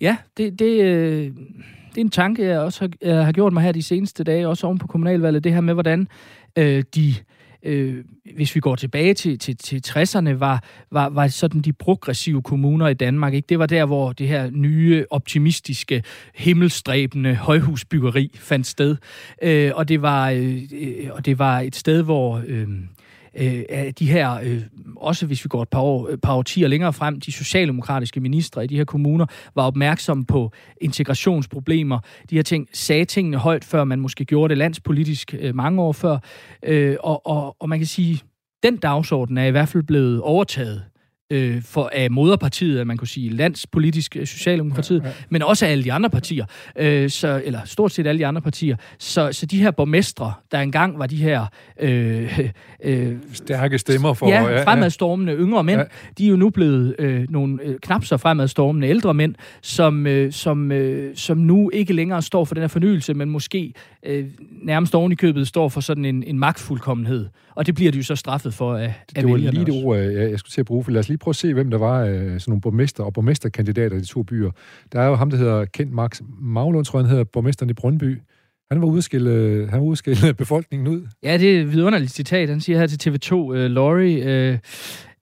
Speaker 2: Ja, det, det, øh, det er en tanke, jeg også har, jeg har gjort mig her de seneste dage, også oven på kommunalvalget, det her med, hvordan øh, de øh, hvis vi går tilbage til, til, til 60'erne, var, var, var sådan de progressive kommuner i Danmark. Ikke? Det var der, hvor det her nye, optimistiske, himmelstræbende højhusbyggeri fandt sted. Øh, og, det var, øh, øh og det var et sted, hvor... Øh, øh, af de her, øh, også hvis vi går et par, år, øh, par årtier længere frem, de socialdemokratiske ministre i de her kommuner var opmærksomme på integrationsproblemer. De her ting sagde tingene højt, før man måske gjorde det landspolitisk øh, mange år før. Øh, og, og, og man kan sige, den dagsorden er i hvert fald blevet overtaget øh, for, af moderpartiet, at man kunne sige landspolitisk øh, Socialdemokratiet, ja, ja. men også af alle de andre partier, øh, så, eller stort set alle de andre partier. Så, så de her borgmestre, der engang var de her øh,
Speaker 1: øh, stærke stemmer for
Speaker 2: ja, fremadstormende ja. yngre mænd, ja. de er jo nu blevet øh, nogle øh, knap så fremadstormende ældre mænd, som, øh, som, øh, som nu ikke længere står for den her fornyelse, men måske øh, nærmest oven i købet står for sådan en, en magtfuldkommenhed. Og det bliver de jo så straffet for af,
Speaker 1: det, det var lige det ord, jeg, jeg skulle til at bruge, for lad os lige prøve at se, hvem der var øh, sådan nogle borgmester og borgmesterkandidater i de to byer. Der er jo ham, der hedder Kent Max Maglund, tror jeg, han hedder borgmesteren i Brøndby. Han var udskille, han var udskille befolkningen ud.
Speaker 2: Ja, det er et vidunderligt citat. Han siger her til TV2, uh, Laurie, uh,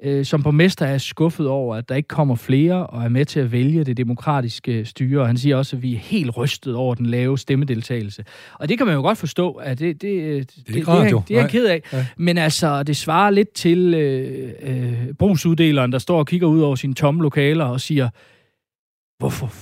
Speaker 2: øh, som borgmester er skuffet over, at der ikke kommer flere og er med til at vælge det demokratiske styre. Og han siger også, at vi er helt rystet over den lave stemmedeltagelse. Og det kan man jo godt forstå, at det, det,
Speaker 1: det,
Speaker 2: det, det, det, er, det er jeg ked af. Ja. Men altså, det svarer lidt til øh, øh, brugsuddeleren, der står og kigger ud over sine tomme lokaler og siger, hvorfor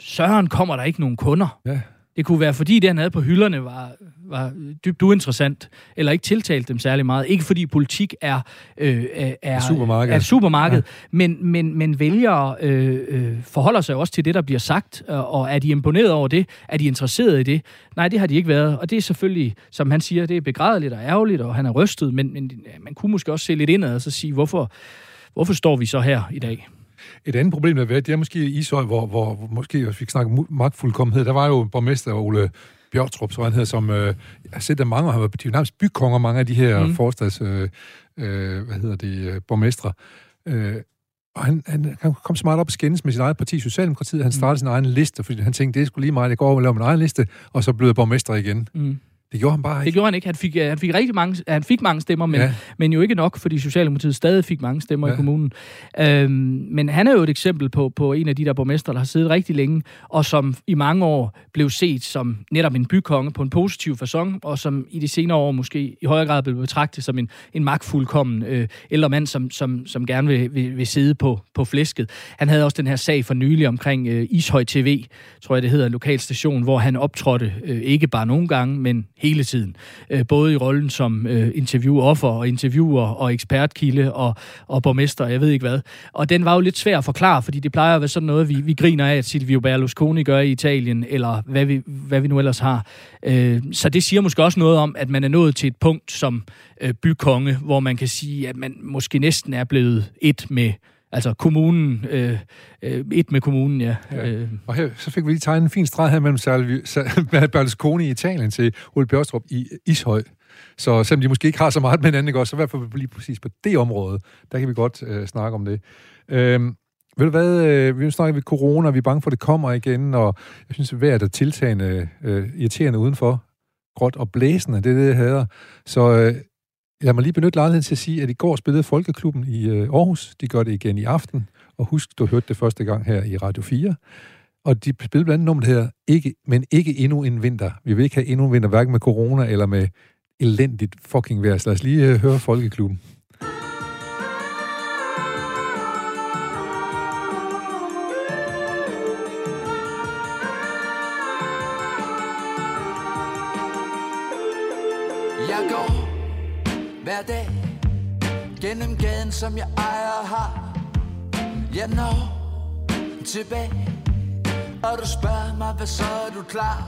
Speaker 2: søren kommer der ikke nogen kunder? Ja. Det kunne være, fordi det, han havde på hylderne, var, var dybt uinteressant, eller ikke tiltalt dem særlig meget. Ikke fordi politik er, øh, er,
Speaker 1: supermarked,
Speaker 2: er supermarked ja. men, men, men vælgere øh, øh, forholder sig også til det, der bliver sagt, og er de imponeret over det? Er de interesseret i det? Nej, det har de ikke været, og det er selvfølgelig, som han siger, det er begrædeligt og ærgerligt, og han er rystet, men, men man kunne måske også se lidt indad og så sige, hvorfor, hvorfor står vi så her i dag?
Speaker 1: Et andet problem, der har været, det er måske i Ishøj, hvor, hvor, måske, hvis vi snakker magtfuldkommenhed, der var jo borgmester Ole Bjørtrup, så han hedder, som øh, har set, at mange har været nærmest bykonger, mange af de her mm. forstads, øh, øh, hvad hedder det, øh, borgmestre. Øh, og han, han, han kom så meget op og skændes med sit eget parti, Socialdemokratiet. Han mm. startede mm. sin egen liste, fordi han tænkte, det skulle lige meget, jeg går over og laver min egen liste, og så blev jeg borgmester igen. Mm. Det gjorde han bare ikke.
Speaker 2: Det gjorde han ikke. Han fik, han fik rigtig mange, han fik mange stemmer, men, ja. men jo ikke nok, fordi Socialdemokratiet stadig fik mange stemmer ja. i kommunen. Øhm, men han er jo et eksempel på, på en af de der borgmester, der har siddet rigtig længe, og som i mange år blev set som netop en bykonge på en positiv façon, og som i de senere år måske i højere grad blev betragtet som en, en magtfuldkommen øh, ældre mand, som, som, som gerne vil, vil, vil sidde på, på flæsket. Han havde også den her sag for nylig omkring øh, Ishøj TV, tror jeg det hedder, en lokal station, hvor han optrådte øh, ikke bare nogle gange, men hele tiden. Øh, både i rollen som øh, interviewoffer og interviewer og ekspertkilde og, og borgmester, jeg ved ikke hvad. Og den var jo lidt svær at forklare, fordi det plejer at være sådan noget, vi, vi griner af, at Silvio Berlusconi gør i Italien, eller hvad vi, hvad vi nu ellers har. Øh, så det siger måske også noget om, at man er nået til et punkt som øh, bykonge, hvor man kan sige, at man måske næsten er blevet et med Altså kommunen, øh, øh, et med kommunen, ja. ja. Øh.
Speaker 1: Og her, så fik vi lige tegnet en fin streg her mellem Salvi, Berlusconi i Italien til Ole Bjørstrup i Ishøj. Så selvom de måske ikke har så meget med hinanden, så i hvert fald lige præcis på det område, der kan vi godt øh, snakke om det. Øh, ved du hvad, øh, vi snakker vi corona, vi er bange for, at det kommer igen, og jeg synes, at vejret er tiltagende øh, irriterende udenfor. Gråt og blæsende, det er det, jeg hader. Så øh, Lad mig lige benytte lejligheden til at sige, at i går spillede Folkeklubben i øh, Aarhus. De gør det igen i aften. Og husk, du hørte det første gang her i Radio 4. Og de spillede blandt andet nummer, ikke, Men ikke endnu en vinter. Vi vil ikke have endnu en vinter, hverken med corona eller med elendigt fucking vejr. Så lad os lige øh, høre Folkeklubben.
Speaker 3: Som jeg ejer har Jeg når tilbage Og du spørger mig, hvad så er du klar?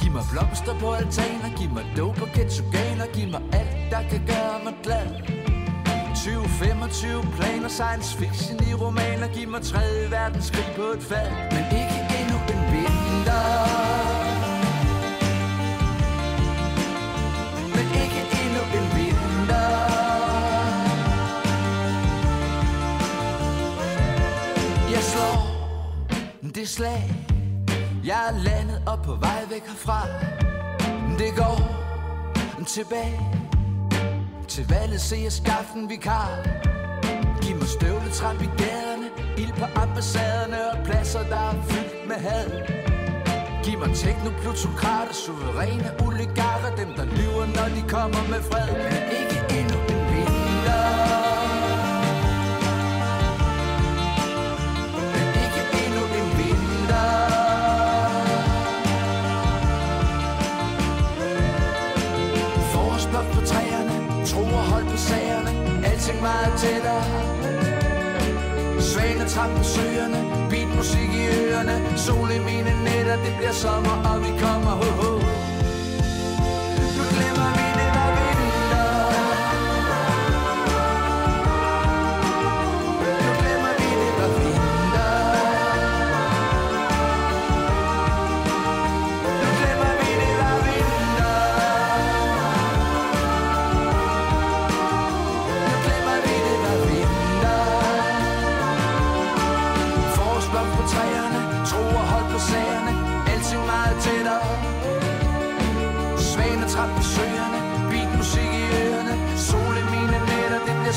Speaker 3: Giv mig blomster på altaner Giv mig dope og ketsuganer Giv mig alt, der kan gøre mig glad. 20-25 planer Science fiction i romaner. Giv mig tredje verdenskrig på et fad Men ikke endnu en vinter. Det slag. Jeg er landet op på vej væk herfra. Det går tilbage. Til valget se jeg skaffen vi vikar. Giv mig støvletramp i gaderne Ild på ambassaderne og pladser der er fyldt med had. Giv mig teknoplutokrater, suveræne oligarker. Dem der lyver når de kommer med fred. Men ikke endnu en vinder Svane trap på søerne, beat musik i ørerne, sol i mine nætter, det bliver sommer, og vi kommer ho ho.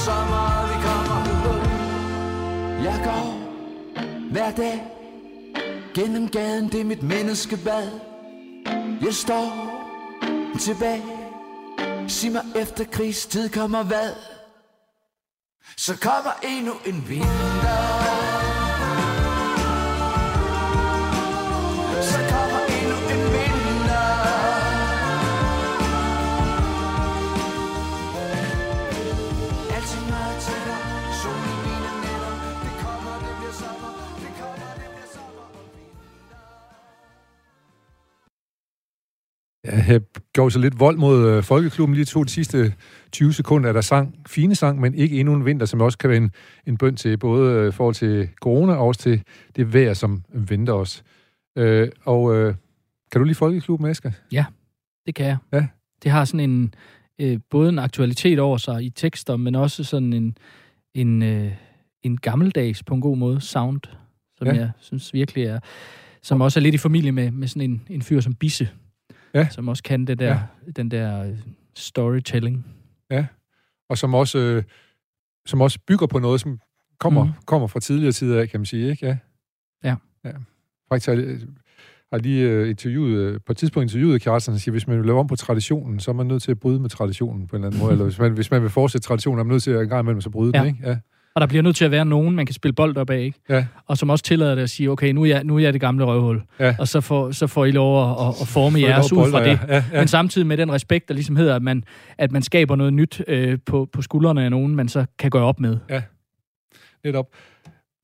Speaker 3: Så meget vi kommer. Jeg går hver dag gennem gaden, det er mit menneskebad. Jeg står tilbage, sig mig efter krigstid kommer hvad? Så kommer endnu en vind
Speaker 1: Ja, jeg gjorde så lidt vold mod øh, Folkeklubben lige to de sidste 20 sekunder, der sang fine sang, men ikke endnu en vinter, som også kan være en, en bønd til, både øh, forhold til corona og også til det vejr, som venter os. Øh, og øh, kan du lide Folkeklubben, Asger?
Speaker 2: Det kan jeg.
Speaker 1: Ja.
Speaker 2: Det har sådan en, øh, både en aktualitet over sig i tekster, men også sådan en, en, øh, en gammeldags, på en god måde, sound, som
Speaker 1: Ja.
Speaker 2: ja. jeg synes virkelig er, som også er lidt i familie med, med sådan en, en fyr som Bisse,
Speaker 1: Ja.
Speaker 2: som også kan det der, ja. den der øh, storytelling.
Speaker 1: Og som også, øh, som også bygger på noget, som kommer, mm. kommer fra tidligere tider af, kan man sige, ikke? Ja.
Speaker 2: Ja.
Speaker 1: ja. Faktisk har har lige øh, interviewet, øh, på et tidspunkt interviewet Kjartan, og siger, hvis man vil lave om på traditionen, så er man nødt til at bryde med traditionen på en eller anden måde. Eller hvis man, hvis man vil fortsætte traditionen, er man nødt til at en gang imellem så bryde
Speaker 2: Ja.
Speaker 1: den, ikke? Ja.
Speaker 2: Og der bliver nødt til at være nogen, man kan spille bold op af, ikke?
Speaker 1: Ja.
Speaker 2: Og som også tillader det at sige, okay, nu er jeg, nu er jeg det gamle røvhul.
Speaker 1: Ja.
Speaker 2: Og så får, så får I lov at, at, at forme jeres ud fra det.
Speaker 1: Ja, ja, ja.
Speaker 2: Men samtidig med den respekt, der ligesom hedder, at man, at man skaber noget nyt øh, på, på skuldrene af nogen, man så kan gøre op med.
Speaker 1: Netop.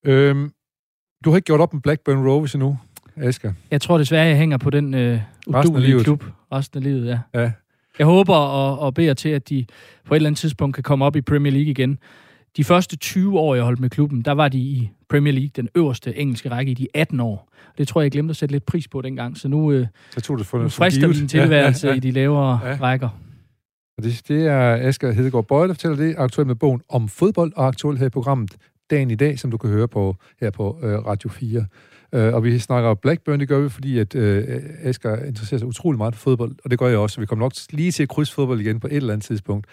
Speaker 1: Øhm, du har ikke gjort op med Blackburn Rovers endnu, Asger.
Speaker 2: Jeg tror desværre, jeg hænger på den øh, udulige klub resten af livet, ja.
Speaker 1: Ja.
Speaker 2: Jeg håber og, og beder til, at de på et eller andet tidspunkt kan komme op i Premier League igen. De første 20 år, jeg holdt med klubben, der var de i Premier League, den øverste engelske række, i de 18 år. Det tror jeg, jeg glemte at sætte lidt pris på dengang, så nu, øh,
Speaker 1: Så tog det
Speaker 2: nu frister en tilværelse
Speaker 1: Ja, ja,
Speaker 2: i de lavere
Speaker 1: Ja.
Speaker 2: rækker.
Speaker 1: Det, det er Asger Hedegaard Bøje, der fortæller det aktuelt med bogen om fodbold, og aktuelt her i programmet Dagen i dag, som du kan høre på her på øh, Radio 4. Øh, og vi snakker Blackburn, det gør vi, fordi at øh, Asger interesserer sig utrolig meget for fodbold, og det gør jeg også. Vi kommer nok lige til at krydse fodbold igen på et eller andet tidspunkt.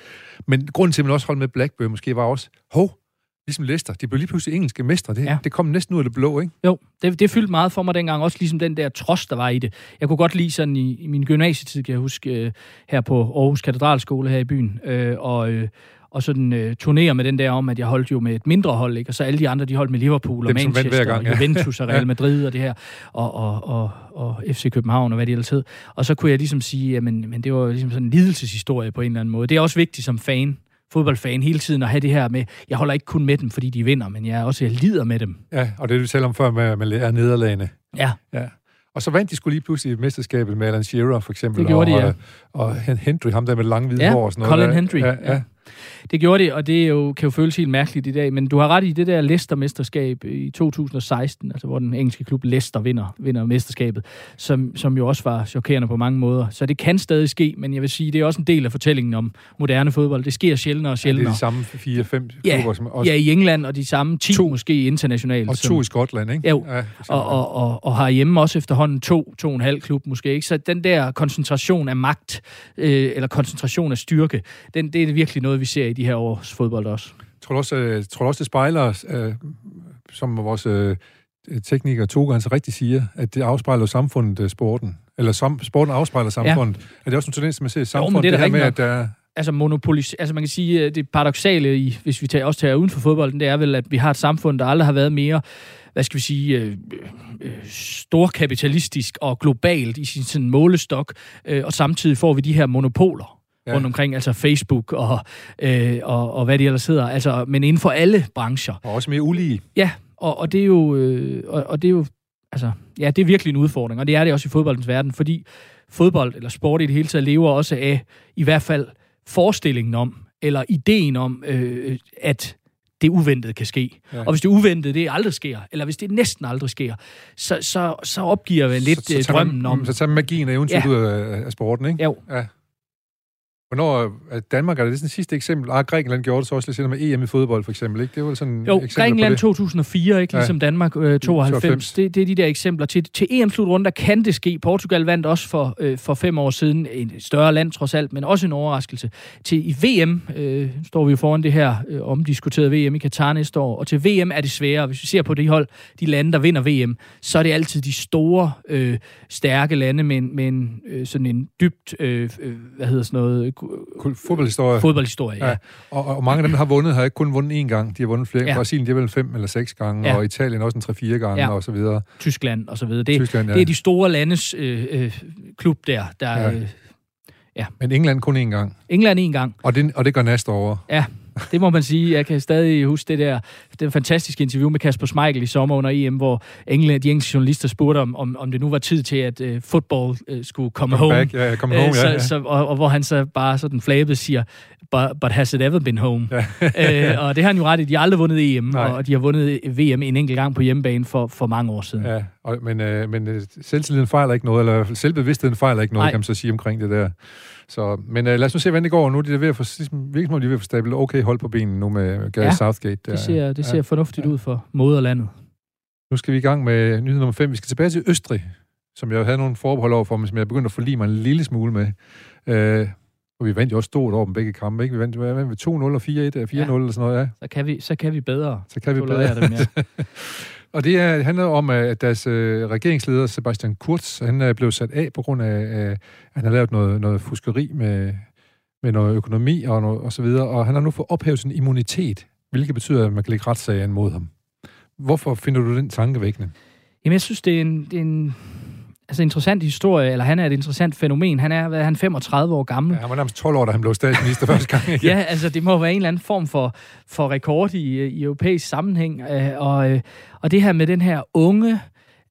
Speaker 1: Men grunden til, at man også holdt med Blackburn, måske var også, hov, ligesom Leicester, de blev lige pludselig engelske mestre. Det, ja. Det kom næsten ud af det blå, ikke?
Speaker 2: Jo, det, det fyldte meget for mig dengang, også ligesom den der trods, der var i det. Jeg kunne godt lide sådan i, i min gymnasietid, kan jeg huske, øh, her på Aarhus Katedralskole her i byen, øh, og, øh, og sådan øh, turnere med den der om, at jeg holdt jo med et mindre hold, ikke? og så alle de andre, de holdt med Liverpool og
Speaker 1: Dem,
Speaker 2: Manchester,
Speaker 1: gang,
Speaker 2: og
Speaker 1: ja.
Speaker 2: Juventus og Real. Madrid og det her, og, og, og, og FC København og hvad det ellers hed. Og så kunne jeg ligesom sige, at men, men det var ligesom sådan en lidelseshistorie på en eller anden måde. Det er også vigtigt som fan, fodboldfan, hele tiden at have det her med, jeg holder ikke kun med dem, fordi de vinder, men jeg er også, jeg lider med dem.
Speaker 1: Ja, og det vi talte om før med, med er nederlagene.
Speaker 2: Ja,
Speaker 1: Ja. Og så vandt de skulle lige pludselig mesterskabet med Alan Shearer, for eksempel.
Speaker 2: Det gjorde
Speaker 1: og,
Speaker 2: de, ja.
Speaker 1: Og, og Henry, ham der med lange hvide
Speaker 2: Ja,
Speaker 1: hår og sådan noget.
Speaker 2: Colin
Speaker 1: der.
Speaker 2: Hendry,
Speaker 1: Ja, ja.
Speaker 2: ja. Det gjorde det, og det er jo, kan jo føles helt mærkeligt i dag, men du har ret i det der Leicester-mesterskab i 2016, altså hvor den engelske klub Leicester vinder, vinder mesterskabet, som, som jo også var chokerende på mange måder. Så det kan stadig ske, men jeg vil sige, det er også en del af fortællingen om moderne fodbold. Det sker sjældnere og
Speaker 1: Ja, det er
Speaker 2: sjældnere.
Speaker 1: de samme fire-fem
Speaker 2: Ja,
Speaker 1: klubber, som også,
Speaker 2: Ja, i England, og de samme 10
Speaker 1: To.
Speaker 2: måske internationalt.
Speaker 1: og
Speaker 2: som-
Speaker 1: to i Skotland, ikke?
Speaker 2: Jo.
Speaker 1: Ja,
Speaker 2: og, og, og, og har hjemme også efterhånden to, to og en halv klub måske. Ikke? Så den der koncentration af magt, øh, eller koncentration af styrke, den, det er virkelig noget, vi ser i de her års fodbold også.
Speaker 1: Tror du også, øh, tror også det spejler, øh, som vores øh, tekniker Togo, han så rigtigt siger, at det afspejler jo samfundet, sporten. Eller som, sporten afspejler samfundet. Ja. Er det også en tendens, man ser i samfundet?
Speaker 2: det er da
Speaker 1: her med, at der er...
Speaker 2: Altså monopolis, altså man kan sige, det paradoxale, i, hvis vi tager, også tager uden for fodbolden, det er vel, at vi har et samfund, der aldrig har været mere, hvad skal vi sige, øh, øh, storkapitalistisk og globalt i sin sådan målestok, øh, og samtidig får vi de her monopoler ja. rundt omkring, altså Facebook og, øh, og, og hvad de ellers hedder, altså, men inden for alle brancher.
Speaker 1: Og også mere ulige.
Speaker 2: Ja, og, og det er jo, øh, og, og det er jo, altså, ja, det er virkelig en udfordring, og det er det også i fodboldens verden, fordi fodbold eller sport i det hele taget lever også af i hvert fald forestillingen om, eller ideen om, øh, at det uventede kan ske. Ja. Og hvis det uventede, det aldrig sker, eller hvis det næsten aldrig sker, så, så, så opgiver vi lidt så, så øh, drømmen
Speaker 1: man,
Speaker 2: om...
Speaker 1: Så tager magien af eventyret ja. ud af, af sporten, ikke?
Speaker 2: Jo.
Speaker 1: Ja. Hvornår er Danmark, er det sådan sidste eksempel? Ah, Grækenland gjorde det så også lidt senere med EM i fodbold, for eksempel, ikke? Det var sådan
Speaker 2: jo, Grækenland 2004, ikke? Ligesom ja. Danmark øh, 92. Det, det, er de der eksempler. Til, til EM-slutrunde, der kan det ske. Portugal vandt også for, øh, for fem år siden. En større land, trods alt, men også en overraskelse. Til i VM, øh, står vi jo foran det her øh, omdiskuterede VM i Katar næste år, og til VM er det sværere. Hvis vi ser på de hold, de lande, der vinder VM, så er det altid de store, øh, stærke lande med, med en, øh, sådan en dybt, øh, øh hvad hedder sådan noget,
Speaker 1: Fodboldhistorie.
Speaker 2: Fodboldhistorie, ja. ja.
Speaker 1: Og, og mange af dem, der har vundet, har ikke kun vundet én gang. De har vundet flere. Ja. Brasilien, det er vel fem eller seks gange, ja. og Italien også en tre-fire gange, ja. og så videre.
Speaker 2: Tyskland, og så videre. Det, Tyskland, ja. det er de store landes øh, øh, klub der, der... Ja. Øh,
Speaker 1: ja. Men England kun én gang.
Speaker 2: England én gang.
Speaker 1: Og det, og det gør næste år.
Speaker 2: Ja, det må man sige. Jeg kan stadig huske det der det fantastiske interview med Kasper Schmeichel i sommer under EM, hvor England, de engelske journalister spurgte, om, om, om det nu var tid til, at uh, fodbold uh, skulle komme home.
Speaker 1: Back. Ja, come home, uh,
Speaker 2: så,
Speaker 1: ja, ja.
Speaker 2: Så, og, og hvor han så bare sådan flabet siger, but, but has it ever been home? Ja. uh, og det har han jo ret i. De har aldrig vundet EM, Nej. og de har vundet VM en enkelt gang på hjemmebane for, for mange år siden.
Speaker 1: Ja, og, men, uh, men selvtilliden fejler ikke noget, eller selvbevidstheden fejler ikke noget, Nej. kan man så sige omkring det der. Så, men uh, lad os nu se, hvordan det går. Nu er de ved at få, ligesom, virkelig, de er ved at få stablet okay hold på benene nu med Gary ja, Southgate.
Speaker 2: Der. det ser, det ser ja, fornuftigt ja. ud for moderlandet.
Speaker 1: Nu skal vi i gang med nyhed nummer 5. Vi skal tilbage til Østrig, som jeg havde nogle forbehold over for, men som jeg begyndte at forlige mig en lille smule med. Uh, og vi vandt jo også stort over dem begge kampe, ikke? Vi vandt, hvad, vandt 2-0 og 4-1 4-0 ja. eller sådan noget, ja.
Speaker 2: Så kan vi, så kan vi bedre.
Speaker 1: Så kan vi bedre. Dem, ja. Og det er, handler om, øh, at deres øh, regeringsleder, Sebastian Kurz, han øh, er blevet sat af på grund af, at han har lavet noget, noget fuskeri med, med noget økonomi og, noget, og så videre, og han har nu fået ophævet sin immunitet, hvilket betyder, at man kan lægge retssager mod ham. Hvorfor finder du den tankevækkende?
Speaker 2: Jamen, jeg synes, det er en, det er en altså interessant historie, eller han er et interessant fænomen. Han er, hvad er han, 35 år gammel.
Speaker 1: Ja, han var nærmest 12 år, da han blev statsminister første gang.
Speaker 2: Ikke? ja, altså det må være en eller anden form for, for rekord i, i europæisk sammenhæng. Øh, og, øh, og det her med den her unge,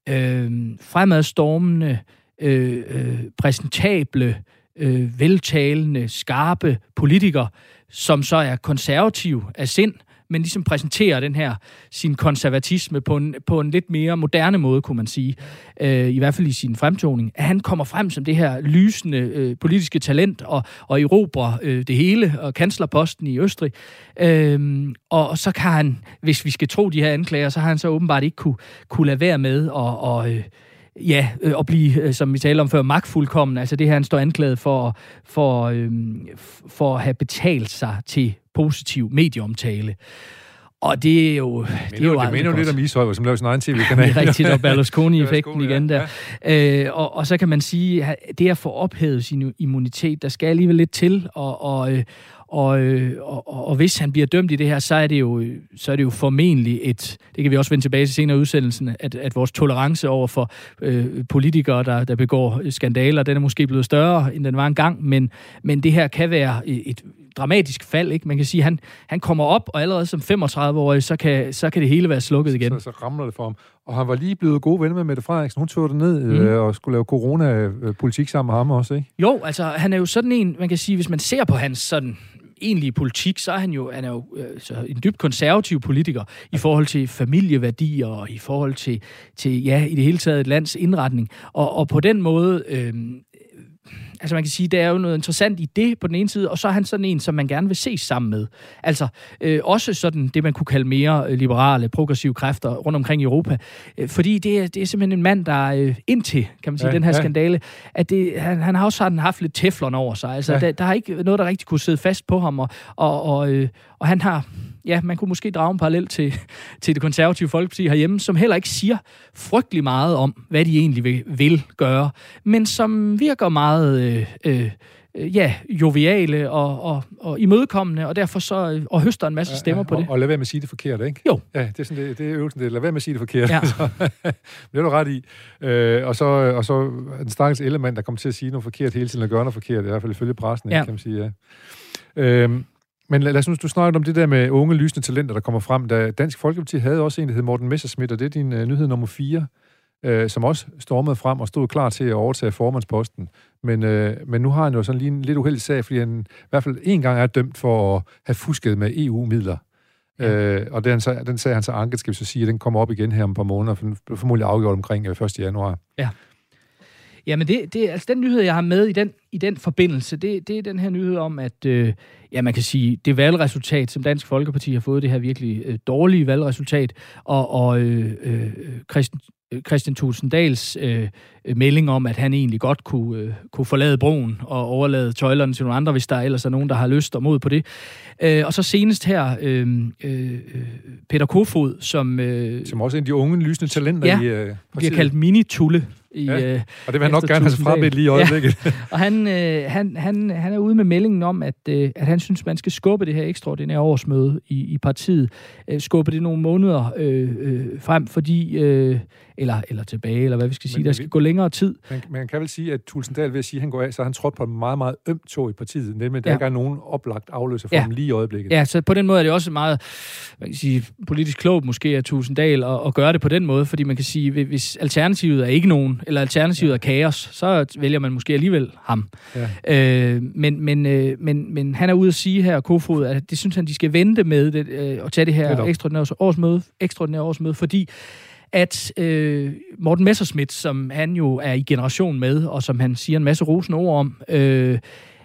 Speaker 2: øh, fremadstormende, øh, øh, præsentable, øh, veltalende, skarpe politiker, som så er konservativ af sind, men ligesom præsenterer den her sin konservatisme på en, på en lidt mere moderne måde, kunne man sige. Øh, I hvert fald i sin fremtoning. At han kommer frem som det her lysende øh, politiske talent og, og erobrer øh, det hele, og kanslerposten i Østrig. Øh, og så kan han, hvis vi skal tro de her anklager, så har han så åbenbart ikke kunne, kunne lade være med at... Og, øh, ja, øh, at blive, øh, som vi talte om før, magtfuldkommen. Altså det her, han står anklaget for, for, øh, for at have betalt sig til positiv medieomtale. Og det er jo...
Speaker 1: Det, det er jo det minder jo lidt om Ishøj, som laver sin egen tv-kanal.
Speaker 2: det er rigtigt, og Berlusconi-effekten igen der. Ja. Øh, og, og så kan man sige, at det at få ophævet sin immunitet, der skal alligevel lidt til, og, og, øh, og, øh, og, og, og hvis han bliver dømt i det her, så er det jo, så er det jo formentlig et, det kan vi også vende tilbage til senere i udsendelsen, at, at vores tolerance over for øh, politikere, der, der begår skandaler, den er måske blevet større, end den var engang, men, men det her kan være et, dramatisk fald. Ikke? Man kan sige, at han, han kommer op, og allerede som 35-årig, så kan, så kan det hele være slukket igen.
Speaker 1: Så, så ramler det for ham. Og han var lige blevet gode venner med Mette Frederiksen. Hun tog det ned mm. øh, og skulle lave corona-politik sammen med ham også, ikke?
Speaker 2: Jo, altså han er jo sådan en, man kan sige, hvis man ser på hans sådan egentlige politik, så er han jo, han er jo øh, så en dybt konservativ politiker i forhold til familieværdier og i forhold til, til ja, i det hele taget et lands indretning. Og, og på den måde øh, altså man kan sige, der er jo noget interessant i det på den ene side, og så er han sådan en, som man gerne vil se sammen med. Altså øh, også sådan det, man kunne kalde mere øh, liberale, progressive kræfter rundt omkring i Europa. Øh, fordi det er, det er simpelthen en mand, der øh, indtil, kan man sige, ja, den her ja. skandale, at det, han, han har også sådan haft lidt teflon over sig. Altså ja. der, der har ikke noget, der rigtig kunne sidde fast på ham, og, og, og, øh, og han har ja, man kunne måske drage en parallel til, til det konservative folkeparti herhjemme, som heller ikke siger frygtelig meget om, hvad de egentlig vil, vil gøre, men som virker meget øh, øh, øh, ja, joviale og, og, og imødekommende, og derfor så øh, og høster en masse stemmer på
Speaker 1: og,
Speaker 2: det.
Speaker 1: Og lad være med at sige det forkert, ikke?
Speaker 2: Jo.
Speaker 1: Ja, det er, sådan, det, det er øvelsen, det. Lad være med at sige det forkert.
Speaker 2: Ja.
Speaker 1: Så, det er du ret i. Øh, og, så, og så en stakkels element, der kommer til at sige noget forkert hele tiden, og gøre noget forkert, i hvert fald ifølge pressen,
Speaker 2: Ja.
Speaker 1: ikke, kan man sige. Ja. Øhm, men lad, os nu, du snakkede om det der med unge, lysende talenter, der kommer frem. Da Dansk Folkeparti havde også en, der hed Morten Messerschmidt, og det er din uh, nyhed nummer 4, øh, som også stormede frem og stod klar til at overtage formandsposten. Men, øh, men nu har han jo sådan lige en lidt uheldig sag, fordi han i hvert fald en gang er dømt for at have fusket med EU-midler. Ja. Øh, og den, så, den sag han så anket, skal vi så sige, at den kommer op igen her om et par måneder, for den bliver formodentlig afgjort omkring øh, 1. januar.
Speaker 2: Jamen, det, det, altså den nyhed, jeg har med i den, i den forbindelse, det, det er den her nyhed om, at øh, ja, man kan sige, det valgresultat, som Dansk Folkeparti har fået, det her virkelig øh, dårlige valgresultat, og, og øh, øh, Christian, øh, Christian Tulsendals øh, melding om, at han egentlig godt kunne, øh, kunne forlade broen og overlade tøjlerne til nogle andre, hvis der ellers er nogen, der har lyst og mod på det. Øh, og så senest her, øh, øh, Peter Kofod, som øh,
Speaker 1: Som også er en af de unge, lysende talenter
Speaker 2: Ja,
Speaker 1: i øh,
Speaker 2: bliver
Speaker 1: partiet.
Speaker 2: kaldt mini-tulle i,
Speaker 1: Ja,
Speaker 2: øh,
Speaker 1: Og det vil han nok gerne have sig frabedt lige i øjeblikket.
Speaker 2: og han, øh, han, han, han er ude med meldingen om, at, øh, at han synes, man skal skubbe det her ekstraordinære årsmøde i, i partiet. Øh, skubbe det nogle måneder øh, øh, frem, fordi... Øh, eller, eller tilbage, eller hvad vi skal sige.
Speaker 1: Men-
Speaker 2: Der
Speaker 1: men
Speaker 2: skal
Speaker 1: vi-
Speaker 2: gå længere tid.
Speaker 1: Man, man kan vel sige, at Tulsendal ved at sige, at han går af, så han trådt på en meget, meget ømt tog i partiet. Nemlig, der
Speaker 2: Ja.
Speaker 1: ikke er nogen oplagt afløser for
Speaker 2: Ja.
Speaker 1: ham lige i øjeblikket.
Speaker 2: Ja, så på den måde er det også meget man kan sige, politisk klogt måske af Tusinddal at, at gøre det på den måde, fordi man kan sige, hvis alternativet er ikke nogen, eller alternativet er kaos, så vælger man måske alligevel ham.
Speaker 1: Ja.
Speaker 2: Øh, men, men, øh, men, men han er ude at sige her, Kofod, at det synes han, de skal vente med det, øh, og tage det her
Speaker 1: Netop.
Speaker 2: ekstraordinære årsmøde, ekstraordinære årsmøde, fordi at øh, Morten Messerschmidt, som han jo er i generation med, og som han siger en masse rosende ord om, øh,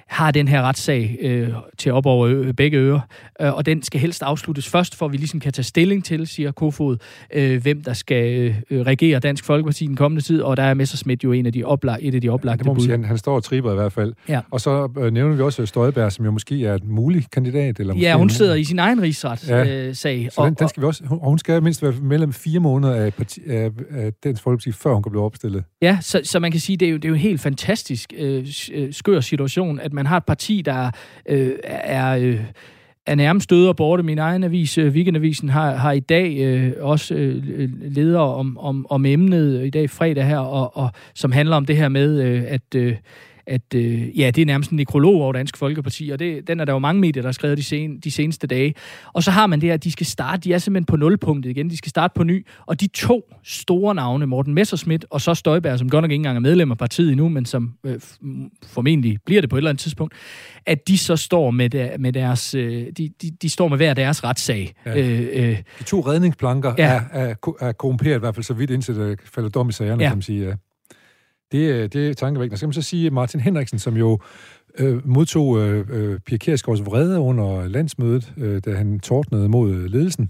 Speaker 2: har den her retssag øh, til op over ø- begge ører, øh, og den skal helst afsluttes først, for vi ligesom kan tage stilling til, siger Kofod, øh, hvem der skal øh, regere Dansk Folkeparti i den kommende tid, og der er Messerschmidt jo en af de oplag, et af de oplagte
Speaker 1: Det må
Speaker 2: bud.
Speaker 1: sige, han, han står og triber i hvert fald.
Speaker 2: Ja.
Speaker 1: Og så øh, nævner vi også Støjberg, som jo måske er et muligt kandidat. Eller
Speaker 2: Ja, hun
Speaker 1: en-
Speaker 2: sidder i sin egen rigsret
Speaker 1: Ja.
Speaker 2: øh, sag.
Speaker 1: Så den, den skal vi også, hun, og hun skal mindst være mellem fire måneder af, parti, af, af Dansk Folkeparti, før hun kan blive opstillet.
Speaker 2: Ja, så, så man kan sige, det er jo, det er jo en helt fantastisk øh, øh, skør situation, at man har et parti, der øh, er... Øh, er nærmest døde og borte. Min egen avis, øh, Weekendavisen, har, har i dag øh, også øh, leder om, om, om emnet, i dag fredag her, og, og som handler om det her med, øh, at, øh, at øh, ja, det er nærmest en nekrolog over Dansk Folkeparti, og det, den er der jo mange medier, der har skrevet de, sen, de seneste dage. Og så har man det her, at de skal starte, de er simpelthen på nulpunktet igen, de skal starte på ny, og de to store navne, Morten Messerschmidt og så Støjberg, som godt nok ikke engang er medlem af partiet endnu, men som øh, formentlig bliver det på et eller andet tidspunkt, at de så står med, der, med deres, øh, de, de, de står med hver deres retssag.
Speaker 1: Ja.
Speaker 2: Øh, øh,
Speaker 1: De to redningsplanker
Speaker 2: Ja.
Speaker 1: er, er, er korrumperet i hvert fald så vidt, indtil der falder dom i sagerne,
Speaker 2: ja.
Speaker 1: kan man sige. Ja. Det, er- det er tankevækkende. Så kan man så sige, Martin Henriksen, som jo øh, modtog øh, øh, Pia Kjærsgaards vrede under landsmødet, øh, da han tordnede mod øh, ledelsen.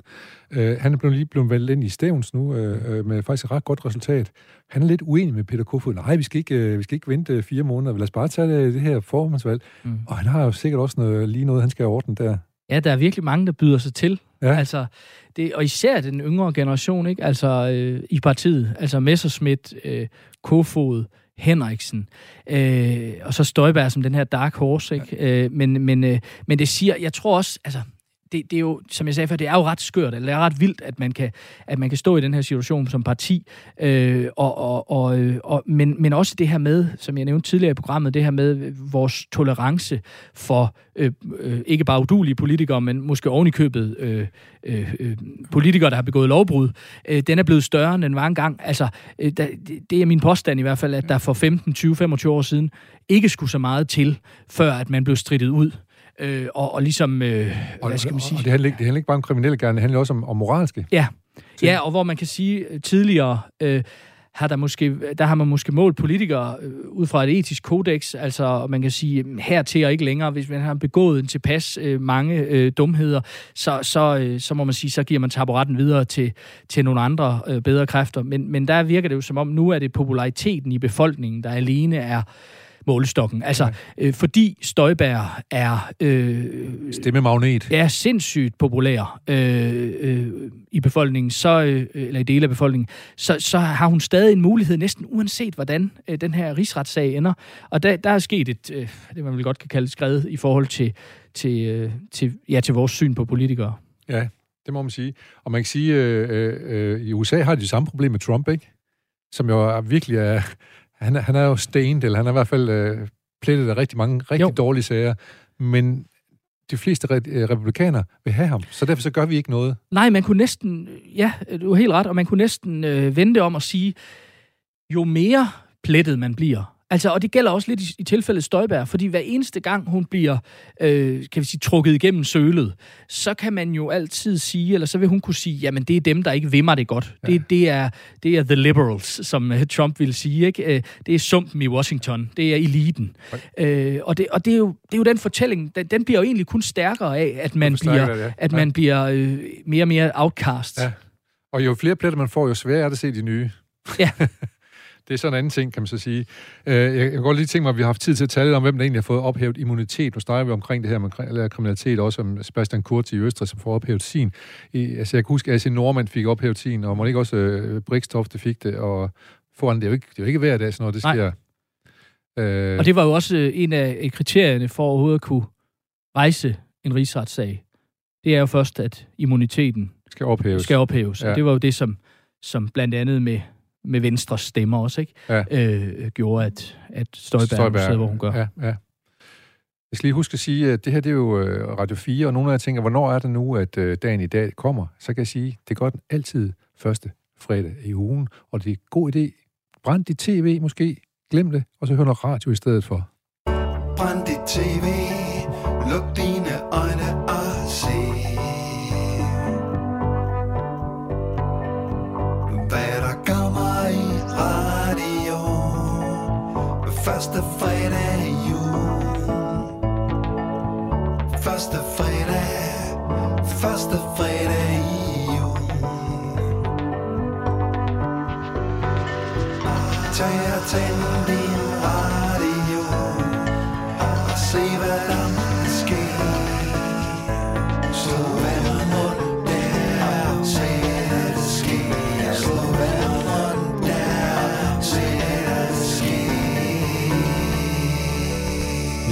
Speaker 1: Øh, han er blevet lige blevet valgt ind i Stævns nu, øh, øh, med faktisk et ret godt resultat. Han er lidt uenig med Peter Kofod. Nej, vi skal ikke, øh, vi skal ikke vente fire måneder. Lad os bare tage det, det her formandsvalg.
Speaker 2: Mm.
Speaker 1: Og han har jo sikkert også noget, lige noget, han skal ordne der.
Speaker 2: Ja, der er virkelig mange, der byder sig til.
Speaker 1: Ja.
Speaker 2: Altså, det, og især den yngre generation, ikke? Altså, øh, i partiet. Altså Messerschmidt, øh, Kofod, Henriksen, øh, og så Støjberg som den her dark horse, ikke? Øh, men, men, øh, men det siger, jeg tror også, altså, det, det er jo, som jeg sagde før, det er jo ret skørt, eller det er ret vildt, at man kan, at man kan stå i den her situation som parti, øh, og, og, og, øh, og, men, men også det her med, som jeg nævnte tidligere i programmet, det her med vores tolerance for øh, øh, ikke bare udulige politikere, men måske ovenikøbet øh, øh, øh, politikere, der har begået lovbrud, øh, den er blevet større, end den var engang. Altså, øh, der, det, det er min påstand i hvert fald, at der for 15, 20, 25 år siden ikke skulle så meget til, før at man blev strittet ud. Øh, og, og ligesom, øh,
Speaker 1: Og,
Speaker 2: hvad skal man sige?
Speaker 1: Og det handler, ikke, det handler ikke bare om kriminelle gerne, det handler også om, om moralske.
Speaker 2: Ja.
Speaker 1: ting.
Speaker 2: ja, og hvor man kan sige øh, tidligere, øh, har der, måske, der har man måske målt politikere øh, ud fra et etisk kodex, altså man kan sige øh, her til og ikke længere, hvis man har begået en tilpas øh, mange øh, dumheder, så, så, øh, så må man sige, så giver man taburetten videre til, til nogle andre øh, bedre kræfter. Men, men der virker det jo som om, nu er det populariteten i befolkningen, der alene er målestokken. Altså, øh, fordi Støjberg er... Øh,
Speaker 1: Stemmemagnet.
Speaker 2: er sindssygt populær øh, øh, i befolkningen, så, øh, eller i dele af befolkningen, så, så har hun stadig en mulighed, næsten uanset hvordan øh, den her rigsretssag ender. Og der, der er sket et, øh, det man vel godt kan kalde et skred i forhold til, til, øh, til, ja, til vores syn på politikere.
Speaker 1: Ja, det må man sige. Og man kan sige, øh, øh, øh, i USA har de det samme problem med Trump, ikke? Som jo er, virkelig er... Han, er- han er jo stained, eller han er i hvert fald øh, plettet af rigtig mange rigtig
Speaker 2: Jo.
Speaker 1: dårlige sager. Men de fleste re- øh, republikanere vil have ham, så derfor så gør vi ikke noget.
Speaker 2: Nej, man kunne næsten, ja, du har helt ret, og man kunne næsten øh, vente om at sige, jo mere plettet man bliver, altså, og det gælder også lidt i, i tilfældet Støjberg, fordi hver eneste gang hun bliver, øh, kan vi sige, trukket igennem sølet, så kan man jo altid sige, eller så vil hun kunne sige, jamen det er dem, der ikke vil mig det godt. Ja. Det, det, er, det er the liberals, som øh, Trump vil sige, ikke? Øh, Det er sumpen i Washington, det er eliten. Øh, og det, og det, er jo, det er jo den fortælling, den, den bliver jo egentlig kun stærkere af, at man bliver,
Speaker 1: det, ja.
Speaker 2: at
Speaker 1: Ja.
Speaker 2: man bliver øh, mere og mere outcast.
Speaker 1: Ja. Og jo flere pletter man får, jo sværere er det at se de nye.
Speaker 2: Ja.
Speaker 1: det er sådan en anden ting, kan man så sige. Øh, Jeg kan godt lige tænke mig, at vi har haft tid til at tale om, hvem der egentlig har fået ophævet immunitet. Nu snakker vi omkring det her med kriminalitet, også om Sebastian Kurz i Østrig, som får ophævet sin. I, altså, jeg kan huske, at AC Norman fik ophævet sin, og må ikke også øh, Brikstof, fik det, og foran, det er jo ikke, det er jo ikke hver dag, sådan noget, det
Speaker 2: Nej.
Speaker 1: sker. Øh,
Speaker 2: Og det var jo også øh, en af kriterierne for overhovedet at kunne rejse en rigsretssag. Det er jo først, at immuniteten
Speaker 1: skal ophæves.
Speaker 2: skal ophæves. Ja. Og det var jo det, som, som blandt andet med, med Venstres stemmer også, ikke?
Speaker 1: Ja.
Speaker 2: Øh, gjorde, at, at Støjberg, Støjberg sidder, hvor hun gør.
Speaker 1: Ja, ja. Jeg skal lige huske at sige, at det her det er jo øh, Radio 4, og nogle af jer tænker, hvornår er det nu, at øh, dagen i dag kommer? Så kan jeg sige, det gør den altid første fredag i ugen, og det er en god idé. Brænd dit tv måske, glem det, og så hør noget radio i stedet for.
Speaker 3: Brænd dit tv, luk dine øjne Første fredag i jul. Første fredag, første fredag i jul. Ah, tag og tænd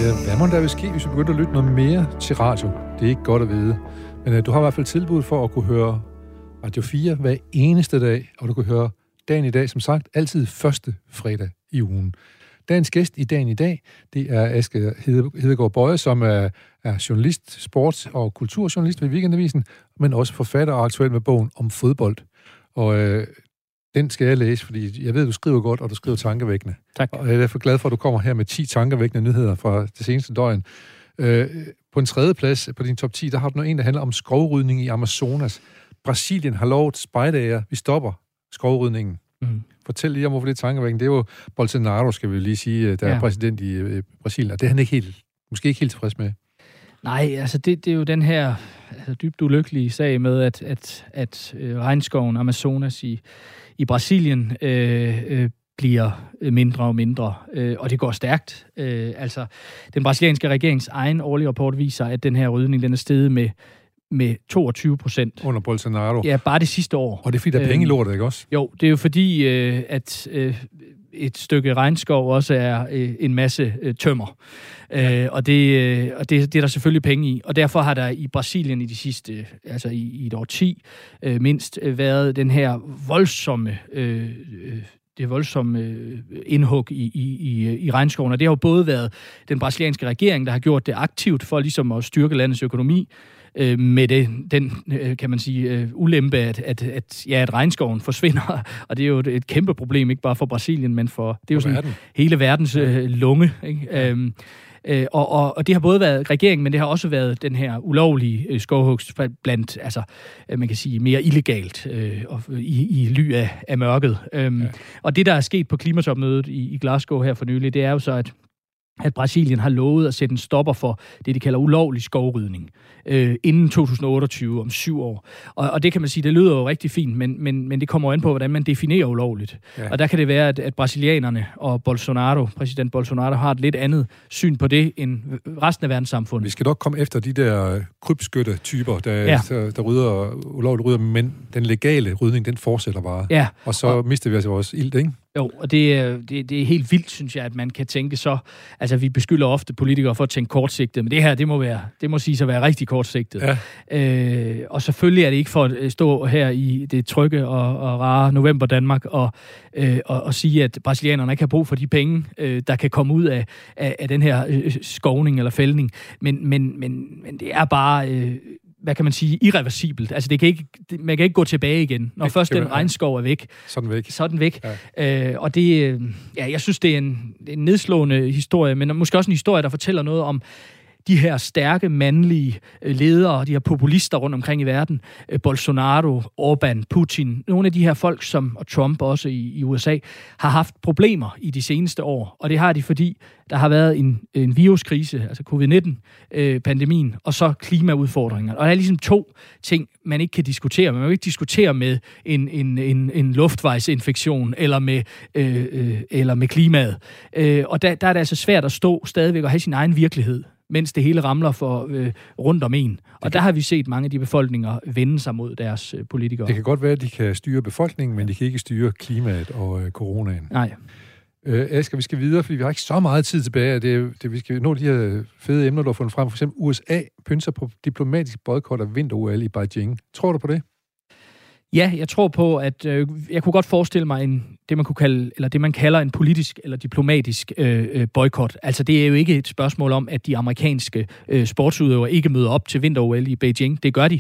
Speaker 3: Øh, hvad
Speaker 1: må der vil ske, hvis vi begynder at lytte noget mere til radio? Det er ikke godt at vide. Men uh, du har i hvert fald tilbud for at kunne høre Radio 4 hver eneste dag, og du kan høre dagen i dag, som sagt, altid første fredag i ugen. Dagens gæst i dagen i dag, det er Aske Hedegaard Bøje, som er, er journalist, sports- og kulturjournalist ved Weekendavisen, men også forfatter og aktuel med bogen om fodbold. Og øh, den skal jeg læse, fordi jeg ved, du skriver godt, og du skriver tankevækkende.
Speaker 2: Tak.
Speaker 1: Og jeg er derfor glad for, at du kommer her med 10 tankevækkende nyheder fra det seneste døgn. Øh, på en tredje plads på din top 10, der har du noget en, der handler om skovrydning i Amazonas. Brasilien har lovet spejdager, vi stopper skovrydningen.
Speaker 2: Mm.
Speaker 1: Fortæl lige om, hvorfor det er tankevækkende. Det er jo Bolsonaro, skal vi lige sige, der ja.
Speaker 2: Ja.
Speaker 1: er præsident i øh, Brasilien, og det er han ikke helt, måske ikke helt tilfreds med.
Speaker 2: Nej, altså det, det er jo den her altså, dybt ulykkelige sag med, at, at, at øh, regnskoven Amazonas i, i Brasilien øh, øh, bliver mindre og mindre, øh, og det går stærkt. Øh, altså, den brasilianske regerings egen årlige rapport viser, at den her rydning den er steget med, med 22 procent.
Speaker 1: Under Bolsonaro. Ja.
Speaker 2: Ja, bare det sidste år.
Speaker 1: Og det er fordi, der er penge i
Speaker 2: Øhm,
Speaker 1: lortet, ikke også?
Speaker 2: Jo, det er jo fordi, øh, at øh, et stykke regnskov også er øh, en masse øh, tømmer. Øh, og det, øh, og det, det er der selvfølgelig penge i. Og derfor har der i Brasilien i de sidste, altså i, i et årti, øh, mindst øh, været den her voldsomme... Øh, øh, det voldsomme øh, indhug i, i, i, i regnskoven, og det har jo både været den brasilianske regering, der har gjort det aktivt for ligesom at styrke landets økonomi, øh, med det, den, øh, kan man sige, øh, ulempe, at, at, at, ja, at regnskoven forsvinder. Og det er jo et, et kæmpe problem, ikke bare for Brasilien, men for... Det er jo
Speaker 1: For
Speaker 2: sådan
Speaker 1: verden.
Speaker 2: hele verdens øh, lunge. Ikke? Ja. Øhm, øh, og, og, og det har både været regeringen, men det har også været den her ulovlige øh, skovhugst blandt, altså, øh, man kan sige, mere illegalt øh, og, i, i ly af, af mørket. Øhm, ja. Og det, der er sket på klimatopmødet i, i Glasgow her for nylig, det er jo så, at at Brasilien har lovet at sætte en stopper for det, de kalder ulovlig skovrydning, øh, inden 2028, om syv år. Og, og det kan man sige, det lyder jo rigtig fint, men, men, men det kommer jo an på, hvordan man definerer ulovligt. Ja. Og der kan det være, at, at brasilianerne og Bolsonaro, præsident Bolsonaro, har et lidt andet syn på det, end resten af verdenssamfundet.
Speaker 1: Vi skal nok komme efter de der krybskytte-typer, der, ja. der, der rydder, ulovligt rydder, men den legale rydning, den fortsætter bare.
Speaker 2: Ja.
Speaker 1: Og så og, mister vi altså vores ild, ikke?
Speaker 2: Jo, og det, det, det er helt vildt, synes jeg, at man kan tænke så... Altså, vi beskylder ofte politikere for at tænke kortsigtet, men det her, det må, være, det må sige sig at være rigtig kortsigtet. Ja. Øh, og selvfølgelig er det ikke for at stå her i det trygge og, og rare november Danmark og, øh, og, og sige, at brasilianerne ikke har brug for de penge, øh, der kan komme ud af, af, af den her øh, skovning eller fældning. Men, men, men, men det er bare... Øh, hvad kan man sige, irreversibelt. Altså, det kan ikke, det, man kan ikke gå tilbage igen. Når det, først den regnskov er væk,
Speaker 1: så er den væk.
Speaker 2: Så er den væk. Ja. Øh, og det, øh, ja, jeg synes, det er en, en nedslående historie, men måske også en historie, der fortæller noget om de her stærke mandlige øh, ledere, de her populister rundt omkring i verden, øh, Bolsonaro, Orbán, Putin, nogle af de her folk, som, og Trump også i, i USA, har haft problemer i de seneste år. Og det har de, fordi der har været en, en viruskrise, altså covid-19-pandemien, øh, og så klimaudfordringer. Og der er ligesom to ting, man ikke kan diskutere. Man kan ikke diskutere med en, en, en, en luftvejsinfektion eller med, øh, øh, eller med klimaet. Øh, og der, der er det altså svært at stå stadigvæk og have sin egen virkelighed mens det hele ramler for øh, rundt om en. Og der har vi set mange af de befolkninger vende sig mod deres øh, politikere.
Speaker 1: Det kan godt være, at de kan styre befolkningen, men de kan ikke styre klimaet og øh, coronaen.
Speaker 2: Nej.
Speaker 1: Øh, Asger, vi skal videre, fordi vi har ikke så meget tid tilbage. Det, det, vi skal nå de her fede emner, du har fundet frem. For eksempel USA pynser på diplomatisk boykot af vinter-OL i Beijing. Tror du på det?
Speaker 2: Ja, jeg tror på, at øh, jeg kunne godt forestille mig en, det, man kunne kalde, eller det, man kalder en politisk eller diplomatisk øh, øh boykot. Altså, det er jo ikke et spørgsmål om, at de amerikanske øh, sportsudøvere ikke møder op til vinter-OL i Beijing. Det gør de.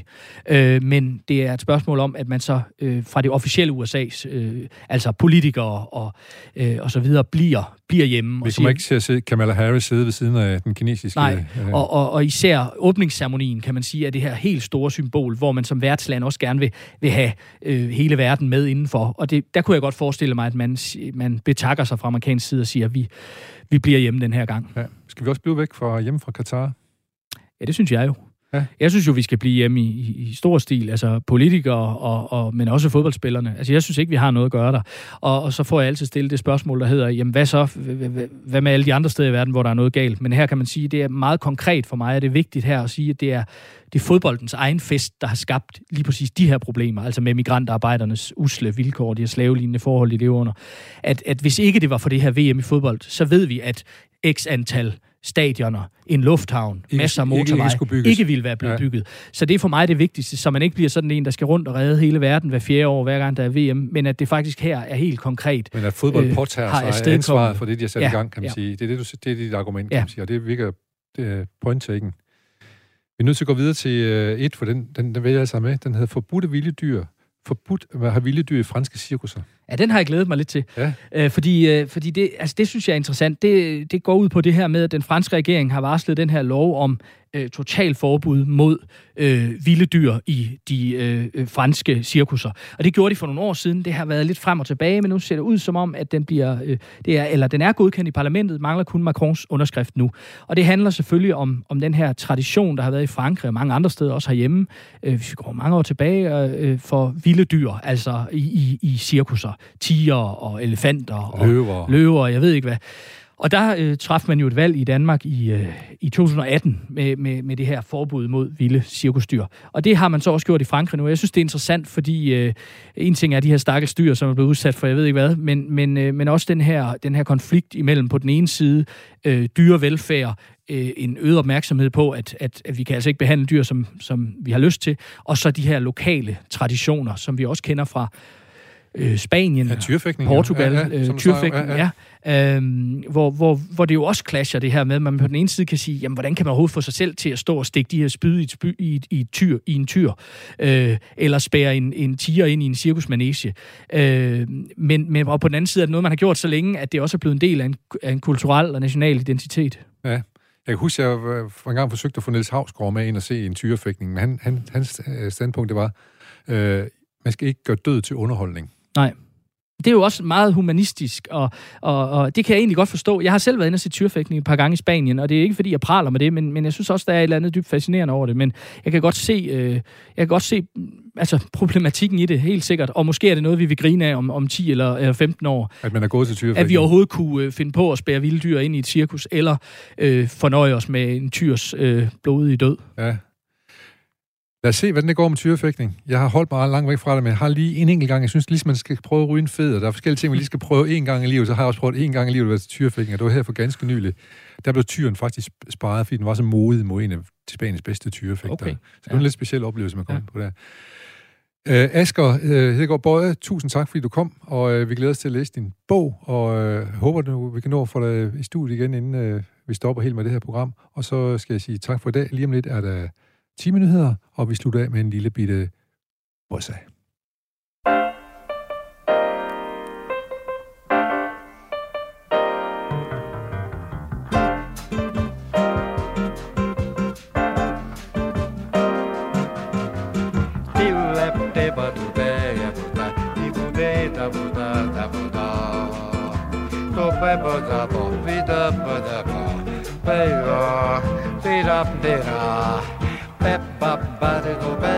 Speaker 2: Øh, men det er et spørgsmål om, at man så øh, fra det officielle USA's, øh, altså politikere og, øh, og så videre, bliver, bliver hjemme.
Speaker 1: Vi kommer ikke til at se Kamala Harris sidde ved siden af den kinesiske...
Speaker 2: Nej, øh, og, og, og især åbningsceremonien, kan man sige, er det her helt store symbol, hvor man som værtsland også gerne vil, vil have øh, hele verden med indenfor. Og det, der kunne jeg godt forestille mig, at man, man betakker sig fra amerikansk side og siger, at vi, vi bliver hjemme den her gang.
Speaker 1: Ja. Skal vi også blive væk fra hjemme fra Katar?
Speaker 2: Ja, det synes jeg jo. Ja. Jeg synes jo, vi skal blive hjemme i, i, i stor stil, altså politikere, og, og, men også fodboldspillerne. Altså, jeg synes ikke, vi har noget at gøre der. Og, og så får jeg altid stillet det spørgsmål, der hedder, jamen hvad så? Hvad med alle de andre steder i verden, hvor der er noget galt? Men her kan man sige, det er meget konkret for mig, og det er vigtigt her at sige, at det er, det er fodboldens egen fest, der har skabt lige præcis de her problemer, altså med migrantarbejdernes usle vilkår, de her slavelignende forhold, de lever under. At, at hvis ikke det var for det her VM i fodbold, så ved vi, at x antal stadioner, en lufthavn, ikke, masser af motorvej, ikke, ikke, ikke ville være blevet ja. bygget. Så det er for mig det vigtigste, så man ikke bliver sådan en, der skal rundt og redde hele verden hver fjerde år, hver gang der er VM, men at det faktisk her er helt konkret.
Speaker 1: Men at fodbold øh, påtager sig ansvaret for det, de har sat ja, i gang, kan man ja. sige. Det er, det, du, det er dit argument, kan ja. man sige, og det virker det point-taken. Vi er nødt til at gå videre til uh, et, for den, den, den vælger jeg sig med. Den hedder Forbudte vilde dyr. Forbudt at have vilde dyr i franske cirkusser.
Speaker 2: Ja, den har jeg glædet mig lidt til. Ja. Øh, fordi øh, fordi det, altså, det synes jeg er interessant. Det, det går ud på det her med, at den franske regering har varslet den her lov om øh, total forbud mod øh, vilde dyr i de øh, øh, franske cirkusser. Og det gjorde de for nogle år siden. Det har været lidt frem og tilbage, men nu ser det ud som om, at den bliver, øh, det er, eller den er godkendt i parlamentet, mangler kun Macrons underskrift nu. Og det handler selvfølgelig om, om den her tradition, der har været i Frankrig og mange andre steder, også herhjemme, øh, hvis vi går mange år tilbage, øh, for vilde dyr, altså i, i, i cirkusser. Tiger og elefanter og løver, løver jeg ved ikke hvad. Og der øh, træffede man jo et valg i Danmark i, øh, i 2018 med, med, med det her forbud mod vilde cirkusdyr. Og det har man så også gjort i Frankrig nu. Jeg synes, det er interessant, fordi øh, en ting er de her stakkels dyr, som er blevet udsat for, jeg ved ikke hvad, men, men, øh, men også den her, den her konflikt imellem på den ene side øh, dyrevelfærd, øh, en øget opmærksomhed på, at, at, at vi kan altså ikke behandle dyr, som, som vi har lyst til, og så de her lokale traditioner, som vi også kender fra øh, Spanien,
Speaker 1: ja,
Speaker 2: Portugal, ja, ja, øh, tyrfægtning, ja, ja. Øhm, hvor, hvor, hvor det jo også clasher det her med, at man på den ene side kan sige, jamen hvordan kan man overhovedet få sig selv til at stå og stikke de her spyd i, et spyd, i, i, et tyr, i en tyr, øh, eller spære en, en tiger ind i en cirkusmanege. Øh, men, men og på den anden side er det noget, man har gjort så længe, at det også er blevet en del af en, af en kulturel og national identitet.
Speaker 1: Ja. Jeg kan huske, at jeg for en gang forsøgte at få Niels Havsgaard med ind og se en tyrefægtning, men han, han, hans standpunkt det var, øh, man skal ikke gøre død til underholdning.
Speaker 2: Nej. det er jo også meget humanistisk, og, og, og det kan jeg egentlig godt forstå. Jeg har selv været inde og se tyrfægtning et par gange i Spanien, og det er ikke, fordi jeg praler med det, men, men jeg synes også, der er et eller andet dybt fascinerende over det. Men jeg kan godt se, øh, jeg kan godt se altså, problematikken i det, helt sikkert. Og måske er det noget, vi vil grine af om, om 10 eller, eller 15 år.
Speaker 1: At man er gået til tyrfægtning?
Speaker 2: At vi overhovedet kunne øh, finde på at spære vilde dyr ind i et cirkus, eller øh, fornøje os med en tyrs øh, blodige død.
Speaker 1: Ja, Lad os se, hvordan det går med tyrefægtning. Jeg har holdt mig langt væk fra det, men jeg har lige en enkelt gang, jeg synes lige, man skal prøve at ryge en fed, og der er forskellige ting, man lige skal prøve en gang i livet, så har jeg også prøvet en gang i livet at være til tyrefægtning, og det var her for ganske nylig. Der blev tyren faktisk sparet, fordi den var så modig mod en af Spaniens bedste tyrefægter. Okay. Så det var ja. en lidt speciel oplevelse, man kom ja. på der. Uh, Asger uh, Hedegaard Bøje, tusind tak, fordi du kom, og uh, vi glæder os til at læse din bog, og uh, håber, du, vi kan nå at få dig i studiet igen, inden uh, vi stopper helt med det her program. Og så skal jeg sige tak for i dag. Lige om lidt er der 10 minutter, og vi slutter af med en lille bitte bossa. Ba-ba-da-ba-da-ba ba ba di do ba ba everybody go back.